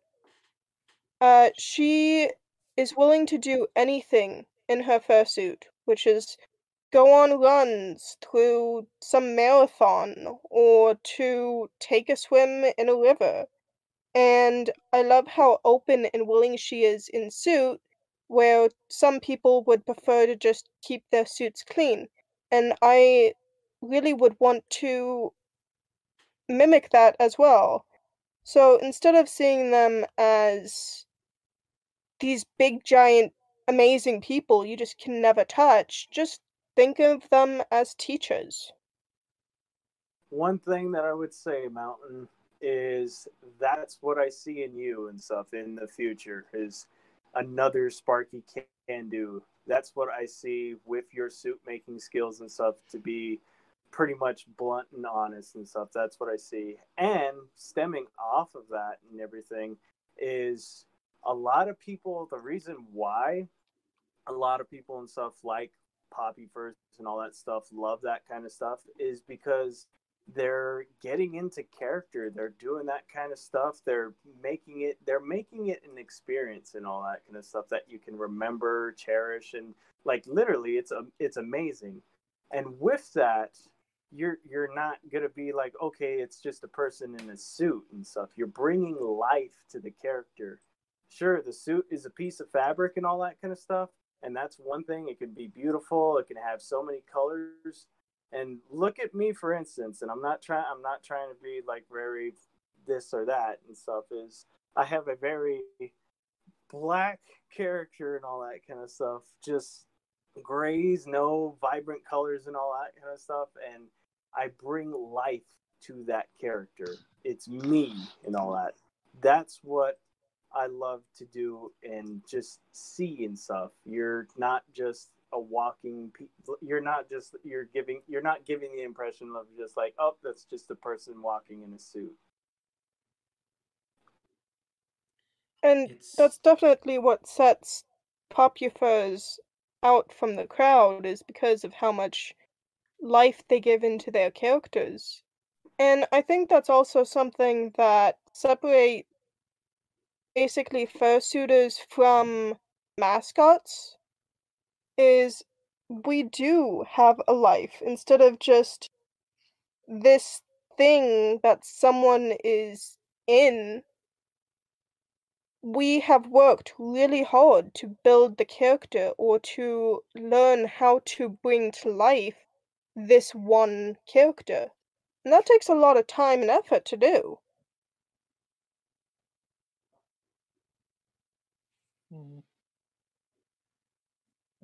[SPEAKER 4] uh, she is willing to do anything in her fursuit, which is go on runs through some marathon or to take a swim in a river. And I love how open and willing she is in suit, where some people would prefer to just keep their suits clean. And I really would want to mimic that as well. So instead of seeing them as these big, giant, amazing people you just can never touch, just think of them as teachers.
[SPEAKER 3] One thing that I would say, Mountain, is that's what I see in you and stuff in the future is another Sparky can do. That's what I see with your suit making skills and stuff to be pretty much blunt and honest and stuff. That's what I see. And stemming off of that and everything is a lot of people, the reason why a lot of people and stuff like popufurs and all that stuff love that kind of stuff is because they're getting into character they're doing that kind of stuff they're making it they're making it an experience and all that kind of stuff that you can remember cherish and like literally it's a it's amazing. And with that you're you're not gonna be like okay it's just a person in a suit and stuff. You're bringing life to the character. Sure the suit is a piece of fabric and all that kind of stuff and that's one thing. It can be beautiful it can have so many colors and look at me for instance and i'm not trying i'm not trying to be like very this or that and stuff is i have a very black character and all that kind of stuff just grays, no vibrant colors and all that kind of stuff, and I bring life to that character. It's me and all that. That's what I love to do and just see and stuff. You're not just a walking you're not just you're giving you're not giving the impression of just like oh that's just a person walking in a suit
[SPEAKER 4] and it's... that's definitely what sets Popufurs out from the crowd is because of how much life they give into their characters. And I think that's also something that separate basically fursuiters from mascots is we do have a life instead of just this thing that someone is in we have worked really hard to build the character or to learn how to bring to life this one character. And that takes a lot of time and effort to do.
[SPEAKER 2] Mm.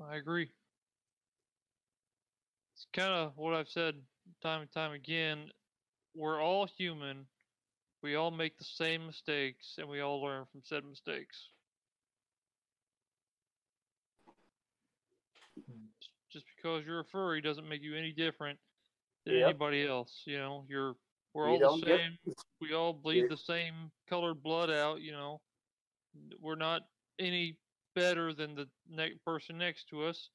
[SPEAKER 2] I agree. It's kind of what I've said time and time again. We're all human we all make the same mistakes and we all learn from said mistakes. Just because you're a furry doesn't make you any different than yep. anybody else. You know, you're we're all the same. Get... We all bleed the same colored blood out. You know, we're not any better than the ne- person next to us.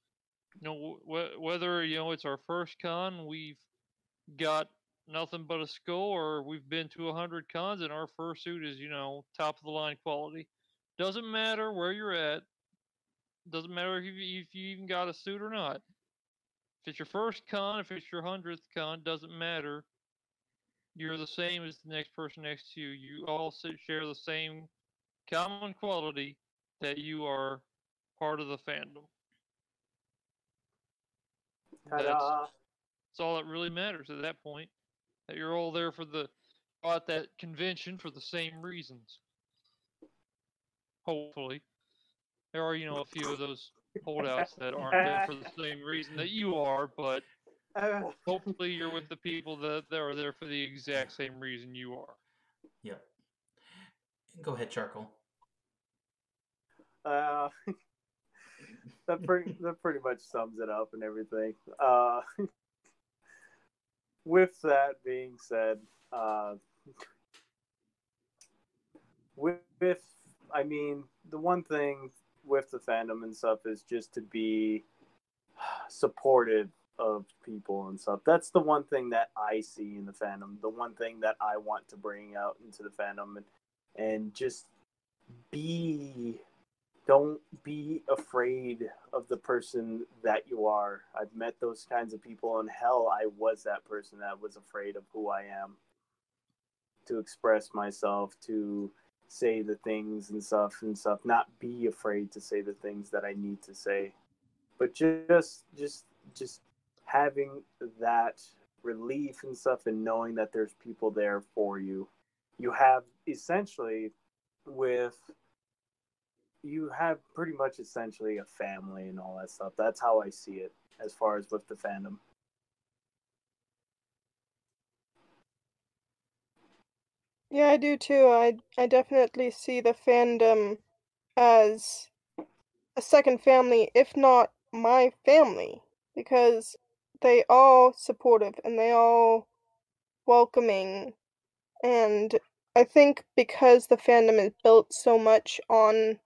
[SPEAKER 2] You know, wh- whether you know it's our first con, we've got nothing but a or we've been to a hundred cons and our fursuit is, you know, top of the line quality. Doesn't matter where you're at. Doesn't matter if you, if you even got a suit or not. If it's your first con, if it's your hundredth con, doesn't matter. You're the same as the next person next to you. You all share the same common quality that you are part of the fandom. That's, that's all that really matters at that point that you're all there for the at that convention for the same reasons. Hopefully, there are you know a few of those holdouts that aren't there for the same reason that you are, but uh. hopefully you're with the people that, that are there for the exact same reason you are.
[SPEAKER 1] Yep. Go ahead, charcoal.
[SPEAKER 3] Uh, that pretty that pretty much sums it up and everything. Uh, with that being said, uh, with, with, I mean, the one thing with the fandom and stuff is just to be supportive of people and stuff. That's the one thing that I see in the fandom. The one thing that I want to bring out into the fandom and and just be don't be afraid of the person that you are. I've met those kinds of people, and hell, I was that person that was afraid of who I am. To express myself, to say the things and stuff and stuff, not be afraid to say the things that I need to say, but just, just, just having that relief and stuff, and knowing that there's people there for you. You have essentially with you have pretty much essentially a family and all that stuff. That's how I see it as far as with the fandom.
[SPEAKER 4] Yeah, I do too. I I definitely see the fandom as a second family, if not my family, because they all supportive and they all welcoming and I think because the fandom is built so much on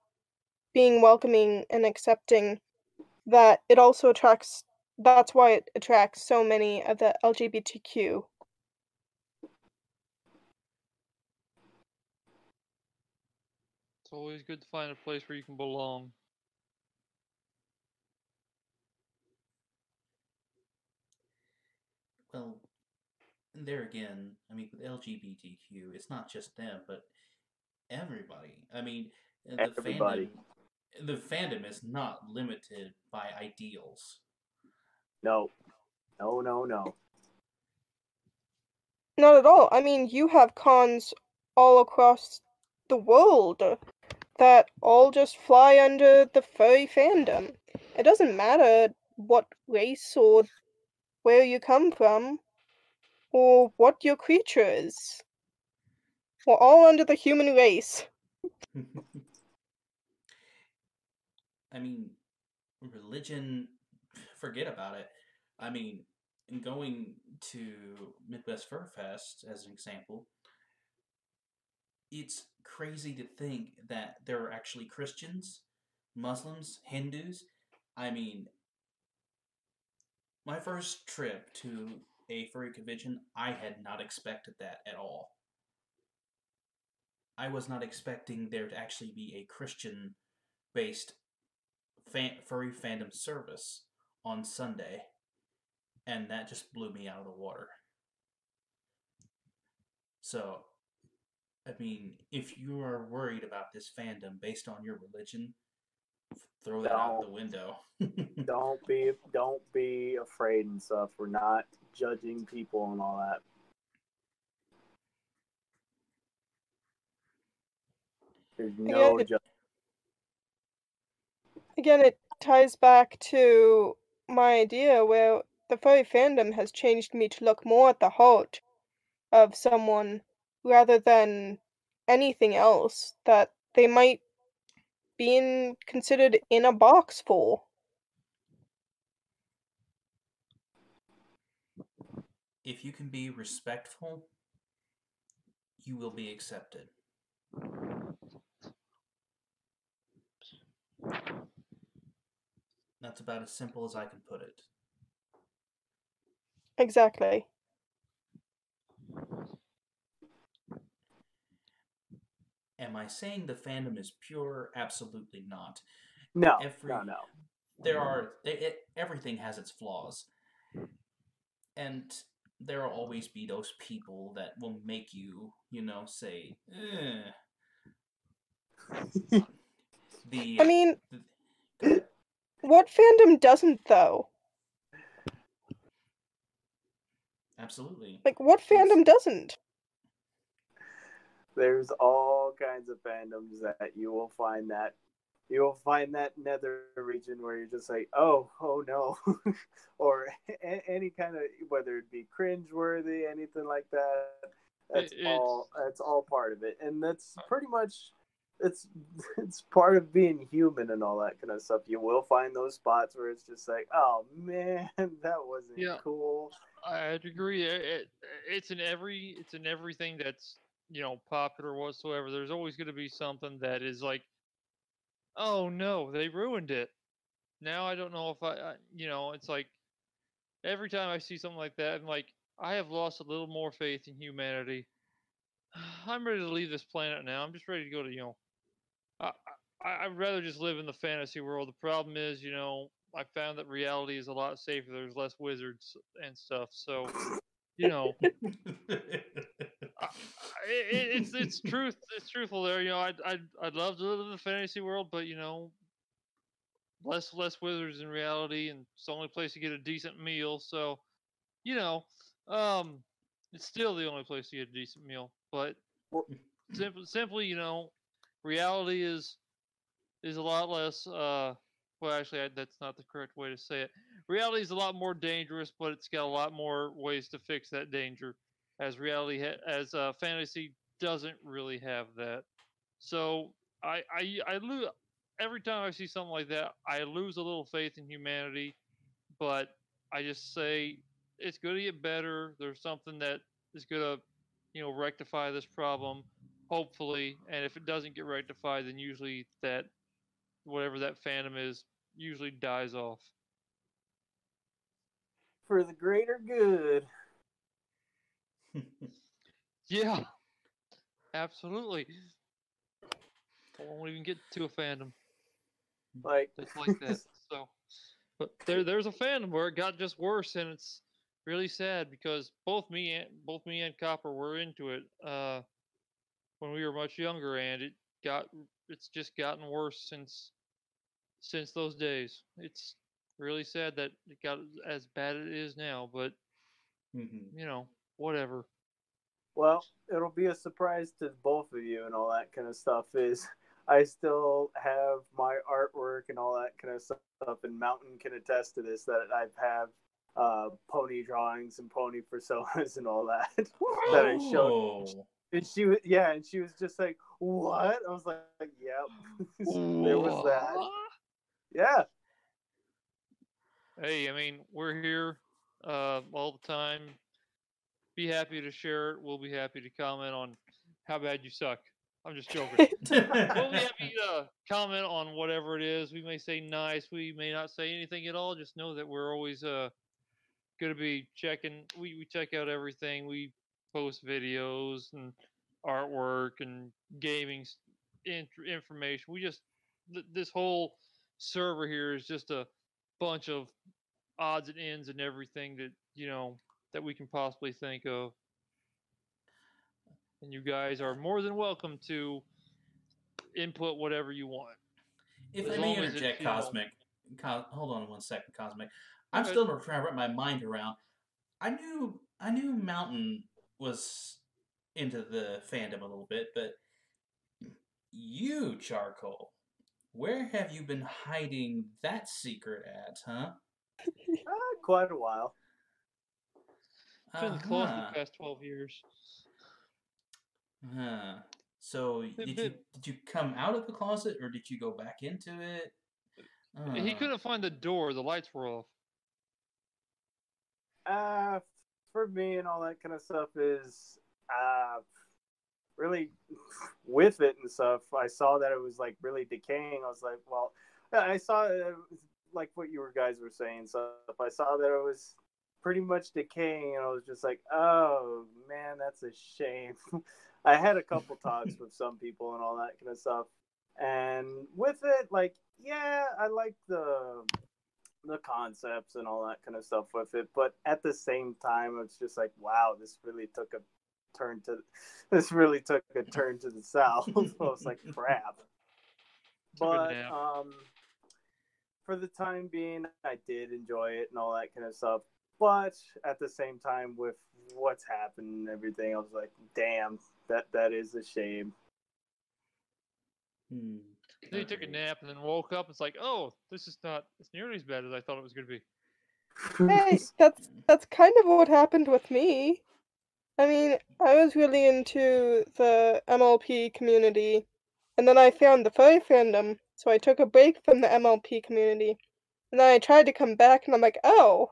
[SPEAKER 4] being welcoming and accepting that it also attracts that's why it attracts so many of the LGBTQ.
[SPEAKER 2] It's always good to find a place where you can belong.
[SPEAKER 1] Well, there again, I mean, with LGBTQ, it's not just them, but everybody. I mean, the everybody. fandom the fandom is not limited by ideals.
[SPEAKER 3] No, no, no, no.
[SPEAKER 4] Not at all. I mean, you have cons all across the world that all just fly under the furry fandom. It doesn't matter what race or where you come from or what your creature is. We're all under the human race.
[SPEAKER 1] I mean, religion, forget about it. I mean, going to Midwest Fur Fest as an example, it's crazy to think that there are actually Christians, Muslims, Hindus. I mean, my first trip to a furry convention, I had not expected that at all. I was not expecting there to actually be a Christian based fan- furry fandom service on Sunday, and that just blew me out of the water. So, I mean, if you are worried about this fandom based on your religion, throw that out the window.
[SPEAKER 3] don't be don't be afraid and stuff. We're not judging people and all that. There's no
[SPEAKER 4] it-
[SPEAKER 3] ju-
[SPEAKER 4] Again, it ties back to my idea where the furry fandom has changed me to look more at the heart of someone rather than anything else that they might be considered in a box for.
[SPEAKER 1] if you can be respectful, you will be accepted. That's about as simple as I can put it.
[SPEAKER 4] Exactly.
[SPEAKER 1] Am I saying the fandom is pure? Absolutely not.
[SPEAKER 3] no,
[SPEAKER 1] every-
[SPEAKER 3] no, no.
[SPEAKER 1] There are it, it, everything has its flaws, and there will always be those people that will make you, you know, say, eh. the
[SPEAKER 4] I mean,
[SPEAKER 1] the-
[SPEAKER 4] what fandom doesn't, though?
[SPEAKER 1] absolutely.
[SPEAKER 4] Like, what fandom doesn't?
[SPEAKER 3] There's all kinds of fandoms that you will find that you will find that nether region where you're just like, oh, oh no, or a- any kind of whether it be cringeworthy, anything like that. That's
[SPEAKER 2] It-
[SPEAKER 3] all. That's all part of it, and that's pretty much. It's it's part of being human and all that kind of stuff. You will find those spots where it's just like, oh man, that wasn't
[SPEAKER 2] Yeah.
[SPEAKER 3] cool.
[SPEAKER 2] I'd agree. It, it, it's in every it's in everything that's you know popular whatsoever. There's always going to be something that is like, oh no, they ruined it. Now I don't know if I, I you know, it's like every time I see something like that, I'm like, I have lost a little more faith in humanity. I'm ready to leave this planet now. I'm just ready to go to you know. I, I I'd rather just live in the fantasy world. The problem is, you know, I found that reality is a lot safer. There's less wizards and stuff. So, you know, I, it, it's it's truth. It's truthful there. You know, I'd I'd I'd love to live in the fantasy world, but you know, less less wizards in reality, and it's the only place to get a decent meal. So, you know, um, it's still the only place to get a decent meal. But
[SPEAKER 3] Well-
[SPEAKER 2] simply, simply, you know, reality is is a lot less. Uh, well, actually, I, that's not the correct way to say it. Reality is a lot more dangerous, but it's got a lot more ways to fix that danger. As reality, ha- as uh, fantasy doesn't really have that. So I, I, I lose every time I see something like that. I lose a little faith in humanity, but I just say it's going to get better. There's something that is going to, you know, rectify this problem, hopefully. And if it doesn't get rectified, then usually that whatever that fandom is usually dies off.
[SPEAKER 3] For the greater good.
[SPEAKER 2] Yeah, absolutely. I won't even get to a fandom
[SPEAKER 3] Like
[SPEAKER 2] that's like that. So, but there, there's a fandom where it got just worse, and it's really sad because both me and both me and Copper were into it uh, when we were much younger, and it got it's just gotten worse since since those days. It's really sad that it got as bad as it is now, but
[SPEAKER 1] Mhm.
[SPEAKER 2] you know, whatever.
[SPEAKER 3] Well, it'll be a surprise to both of you and all that kind of stuff. Is I still have my artwork and all that kind of stuff. And Mountain can attest to this that I have uh, pony drawings and pony personas and all that that I showed. And she was yeah, and she was just like, "What?" I was like, "Yep." there was that. Yeah.
[SPEAKER 2] Hey, I mean, we're here uh, all the time. Be happy to share it. We'll be happy to comment on how bad you suck. I'm just joking. we'll be happy to comment on whatever it is. We may say nice. We may not say anything at all. Just know that we're always uh, going to be checking. We, we check out everything. We post videos and artwork and gaming information. We just, this whole server here is just a bunch of odds and ends and everything that, you know, that we can possibly think of. And you guys are more than welcome to input whatever you want.
[SPEAKER 1] If
[SPEAKER 2] As
[SPEAKER 1] I may
[SPEAKER 2] long as it's,
[SPEAKER 1] interject,
[SPEAKER 2] know-
[SPEAKER 1] Cosmic, Co- hold on one second, Cosmic. I'm still trying to wrap my mind around. I knew I knew Mountain was into the fandom a little bit, but you, Charcoal, where have you been hiding that secret at, huh?
[SPEAKER 3] Uh, quite a while.
[SPEAKER 2] It's been close
[SPEAKER 1] Uh-huh.
[SPEAKER 2] the past 12 years.
[SPEAKER 1] Huh. So did you did you come out of the closet or did you go back into it?
[SPEAKER 2] He
[SPEAKER 1] Uh,
[SPEAKER 2] couldn't find the door. The lights were off.
[SPEAKER 3] Uh, for me and all that kind of stuff is uh, really with it and stuff. I saw that it was like really decaying. I was like, well, I saw like what you guys were saying stuff. I saw that it was pretty much decaying, and I was just like, oh man, that's a shame. I had a couple talks with some people and all that kind of stuff, and with it, like, yeah, I like the the concepts and all that kind of stuff with it. But at the same time, it's just like, wow, this really took a turn to this really took a turn to the south. I was like, crap. But um, for the time being, I did enjoy it and all that kind of stuff. But at the same time, with what's happened and everything, I was like, damn, that that is a shame.
[SPEAKER 1] hmm,
[SPEAKER 2] Then he took a nap and then woke up. And it's like, oh, this is not it's nearly as bad as I thought it was going to be.
[SPEAKER 4] Hey, that's that's kind of what happened with me. I mean, I was really into the MLP community, and then I found the furry fandom, so I took a break from the MLP community. And then I tried to come back, and I'm like, oh,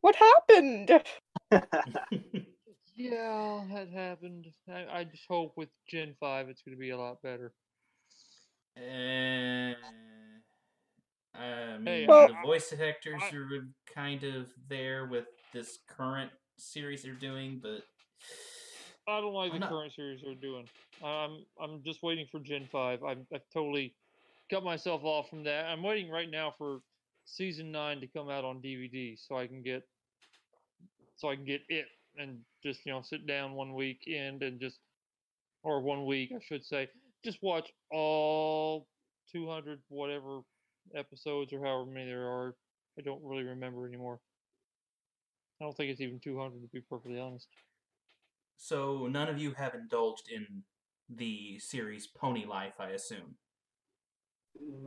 [SPEAKER 4] what happened?
[SPEAKER 2] Yeah, that happened. I, I just hope with Gen 5 it's going to be a lot better.
[SPEAKER 1] Uh, I mean,
[SPEAKER 2] Hey,
[SPEAKER 4] Well-
[SPEAKER 1] the voice actors
[SPEAKER 2] I-
[SPEAKER 1] are kind of there with this current series they're doing, but
[SPEAKER 2] I don't like
[SPEAKER 1] I'm
[SPEAKER 2] the
[SPEAKER 1] not-
[SPEAKER 2] current series they're doing. I'm I'm just waiting for Gen 5. I'm, I've totally cut myself off from that. I'm waiting right now for season 9 to come out on DVD so I can get so I can get it and just, you know, sit down one weekend and just or one week, I should say, just watch all 200 whatever episodes or however many there are. I don't really remember anymore. I don't think it's even 200 to be perfectly honest.
[SPEAKER 1] so none of you have indulged in the series Pony Life, I assume.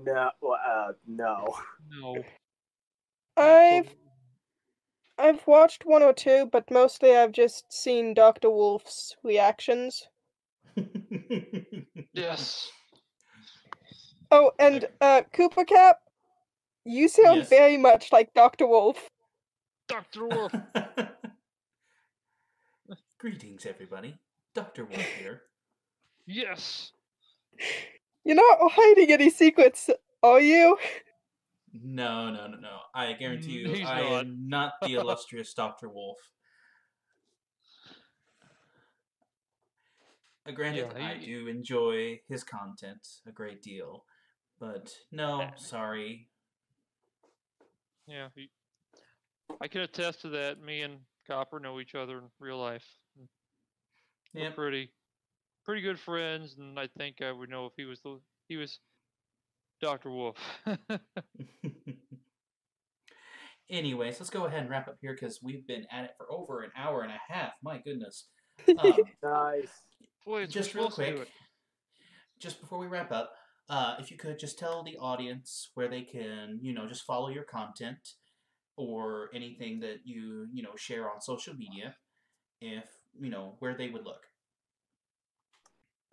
[SPEAKER 3] no, uh, no.
[SPEAKER 2] No.
[SPEAKER 4] I've I've watched one or two, but mostly I've just seen Dr. Wolf's reactions.
[SPEAKER 2] Yes.
[SPEAKER 4] Oh, and uh, Cooper Cap, you sound
[SPEAKER 1] Yes.
[SPEAKER 4] very much like Dr. Wolf.
[SPEAKER 2] Dr. Wolf.
[SPEAKER 1] Greetings, everybody. Dr. Wolf here.
[SPEAKER 2] yes.
[SPEAKER 4] You're not hiding any secrets, are you?
[SPEAKER 1] No, no, no, no. I guarantee you,
[SPEAKER 2] He's
[SPEAKER 1] I
[SPEAKER 2] not.
[SPEAKER 1] am not the illustrious Dr. Wolf. Granted,
[SPEAKER 2] Yeah,
[SPEAKER 1] I do enjoy his content a great deal, but no,
[SPEAKER 2] Uh,
[SPEAKER 1] sorry.
[SPEAKER 2] Yeah. He, I can attest to that. Me and Copper know each other in real life. and We're
[SPEAKER 1] Yep.
[SPEAKER 2] pretty, pretty good friends, and I think I would know if he was the he was Dr. Wolf.
[SPEAKER 1] Anyways, let's go ahead and wrap up here because we've been at it for over an hour and a half. My goodness. Um,
[SPEAKER 3] Nice.
[SPEAKER 2] Boy, it's
[SPEAKER 1] just real
[SPEAKER 2] supposed to do
[SPEAKER 1] quick, just before we wrap up, uh, if you could just tell the audience where they can, you know, just follow your content or anything that you, you know, share on social media, if you know where they would look.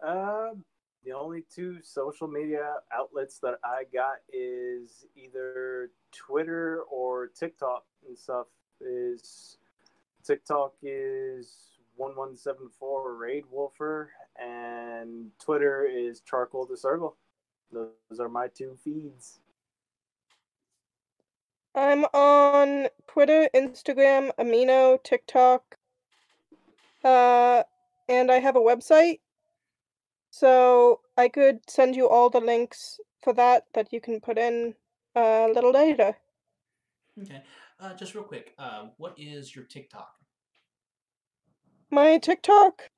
[SPEAKER 3] Um, the only two social media outlets that I got is either Twitter or TikTok and stuff. Is TikTok is one one seven four Raid Wolfer and Twitter is Charcoal the Sergal. Those are my two feeds.
[SPEAKER 4] I'm on Twitter, Instagram, Amino, TikTok, uh, and I have a website. So I could send you all the links for that that you can put in uh, a little later.
[SPEAKER 1] Okay. Uh, just real quick, uh, what is your TikTok?
[SPEAKER 4] My TikTok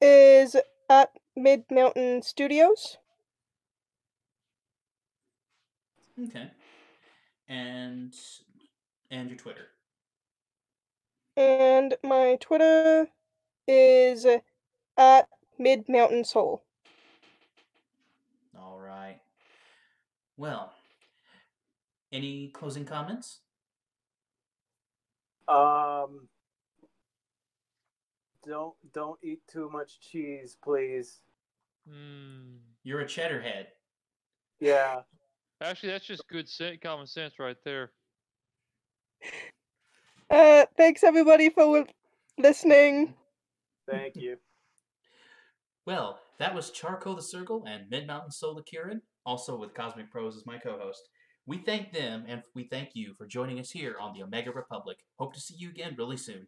[SPEAKER 4] is at Mid Mountain Studios.
[SPEAKER 1] Okay. And and your Twitter.
[SPEAKER 4] And my Twitter is at Mid Mountain Sol.
[SPEAKER 1] All right. Well, any closing comments?
[SPEAKER 3] Um, don't don't eat too much cheese, please.
[SPEAKER 2] Mm.
[SPEAKER 1] You're a cheddar head.
[SPEAKER 3] Yeah.
[SPEAKER 2] Actually, that's just good sense, common sense right there.
[SPEAKER 4] Uh, thanks everybody for listening.
[SPEAKER 3] Thank you.
[SPEAKER 1] Well, that was Charco the Sergal and Mid Mountain Sol the Kirin, also with Cosmic Prose as my co host. We thank them and we thank you for joining us here on the Omega Republic. Hope to see you again really soon.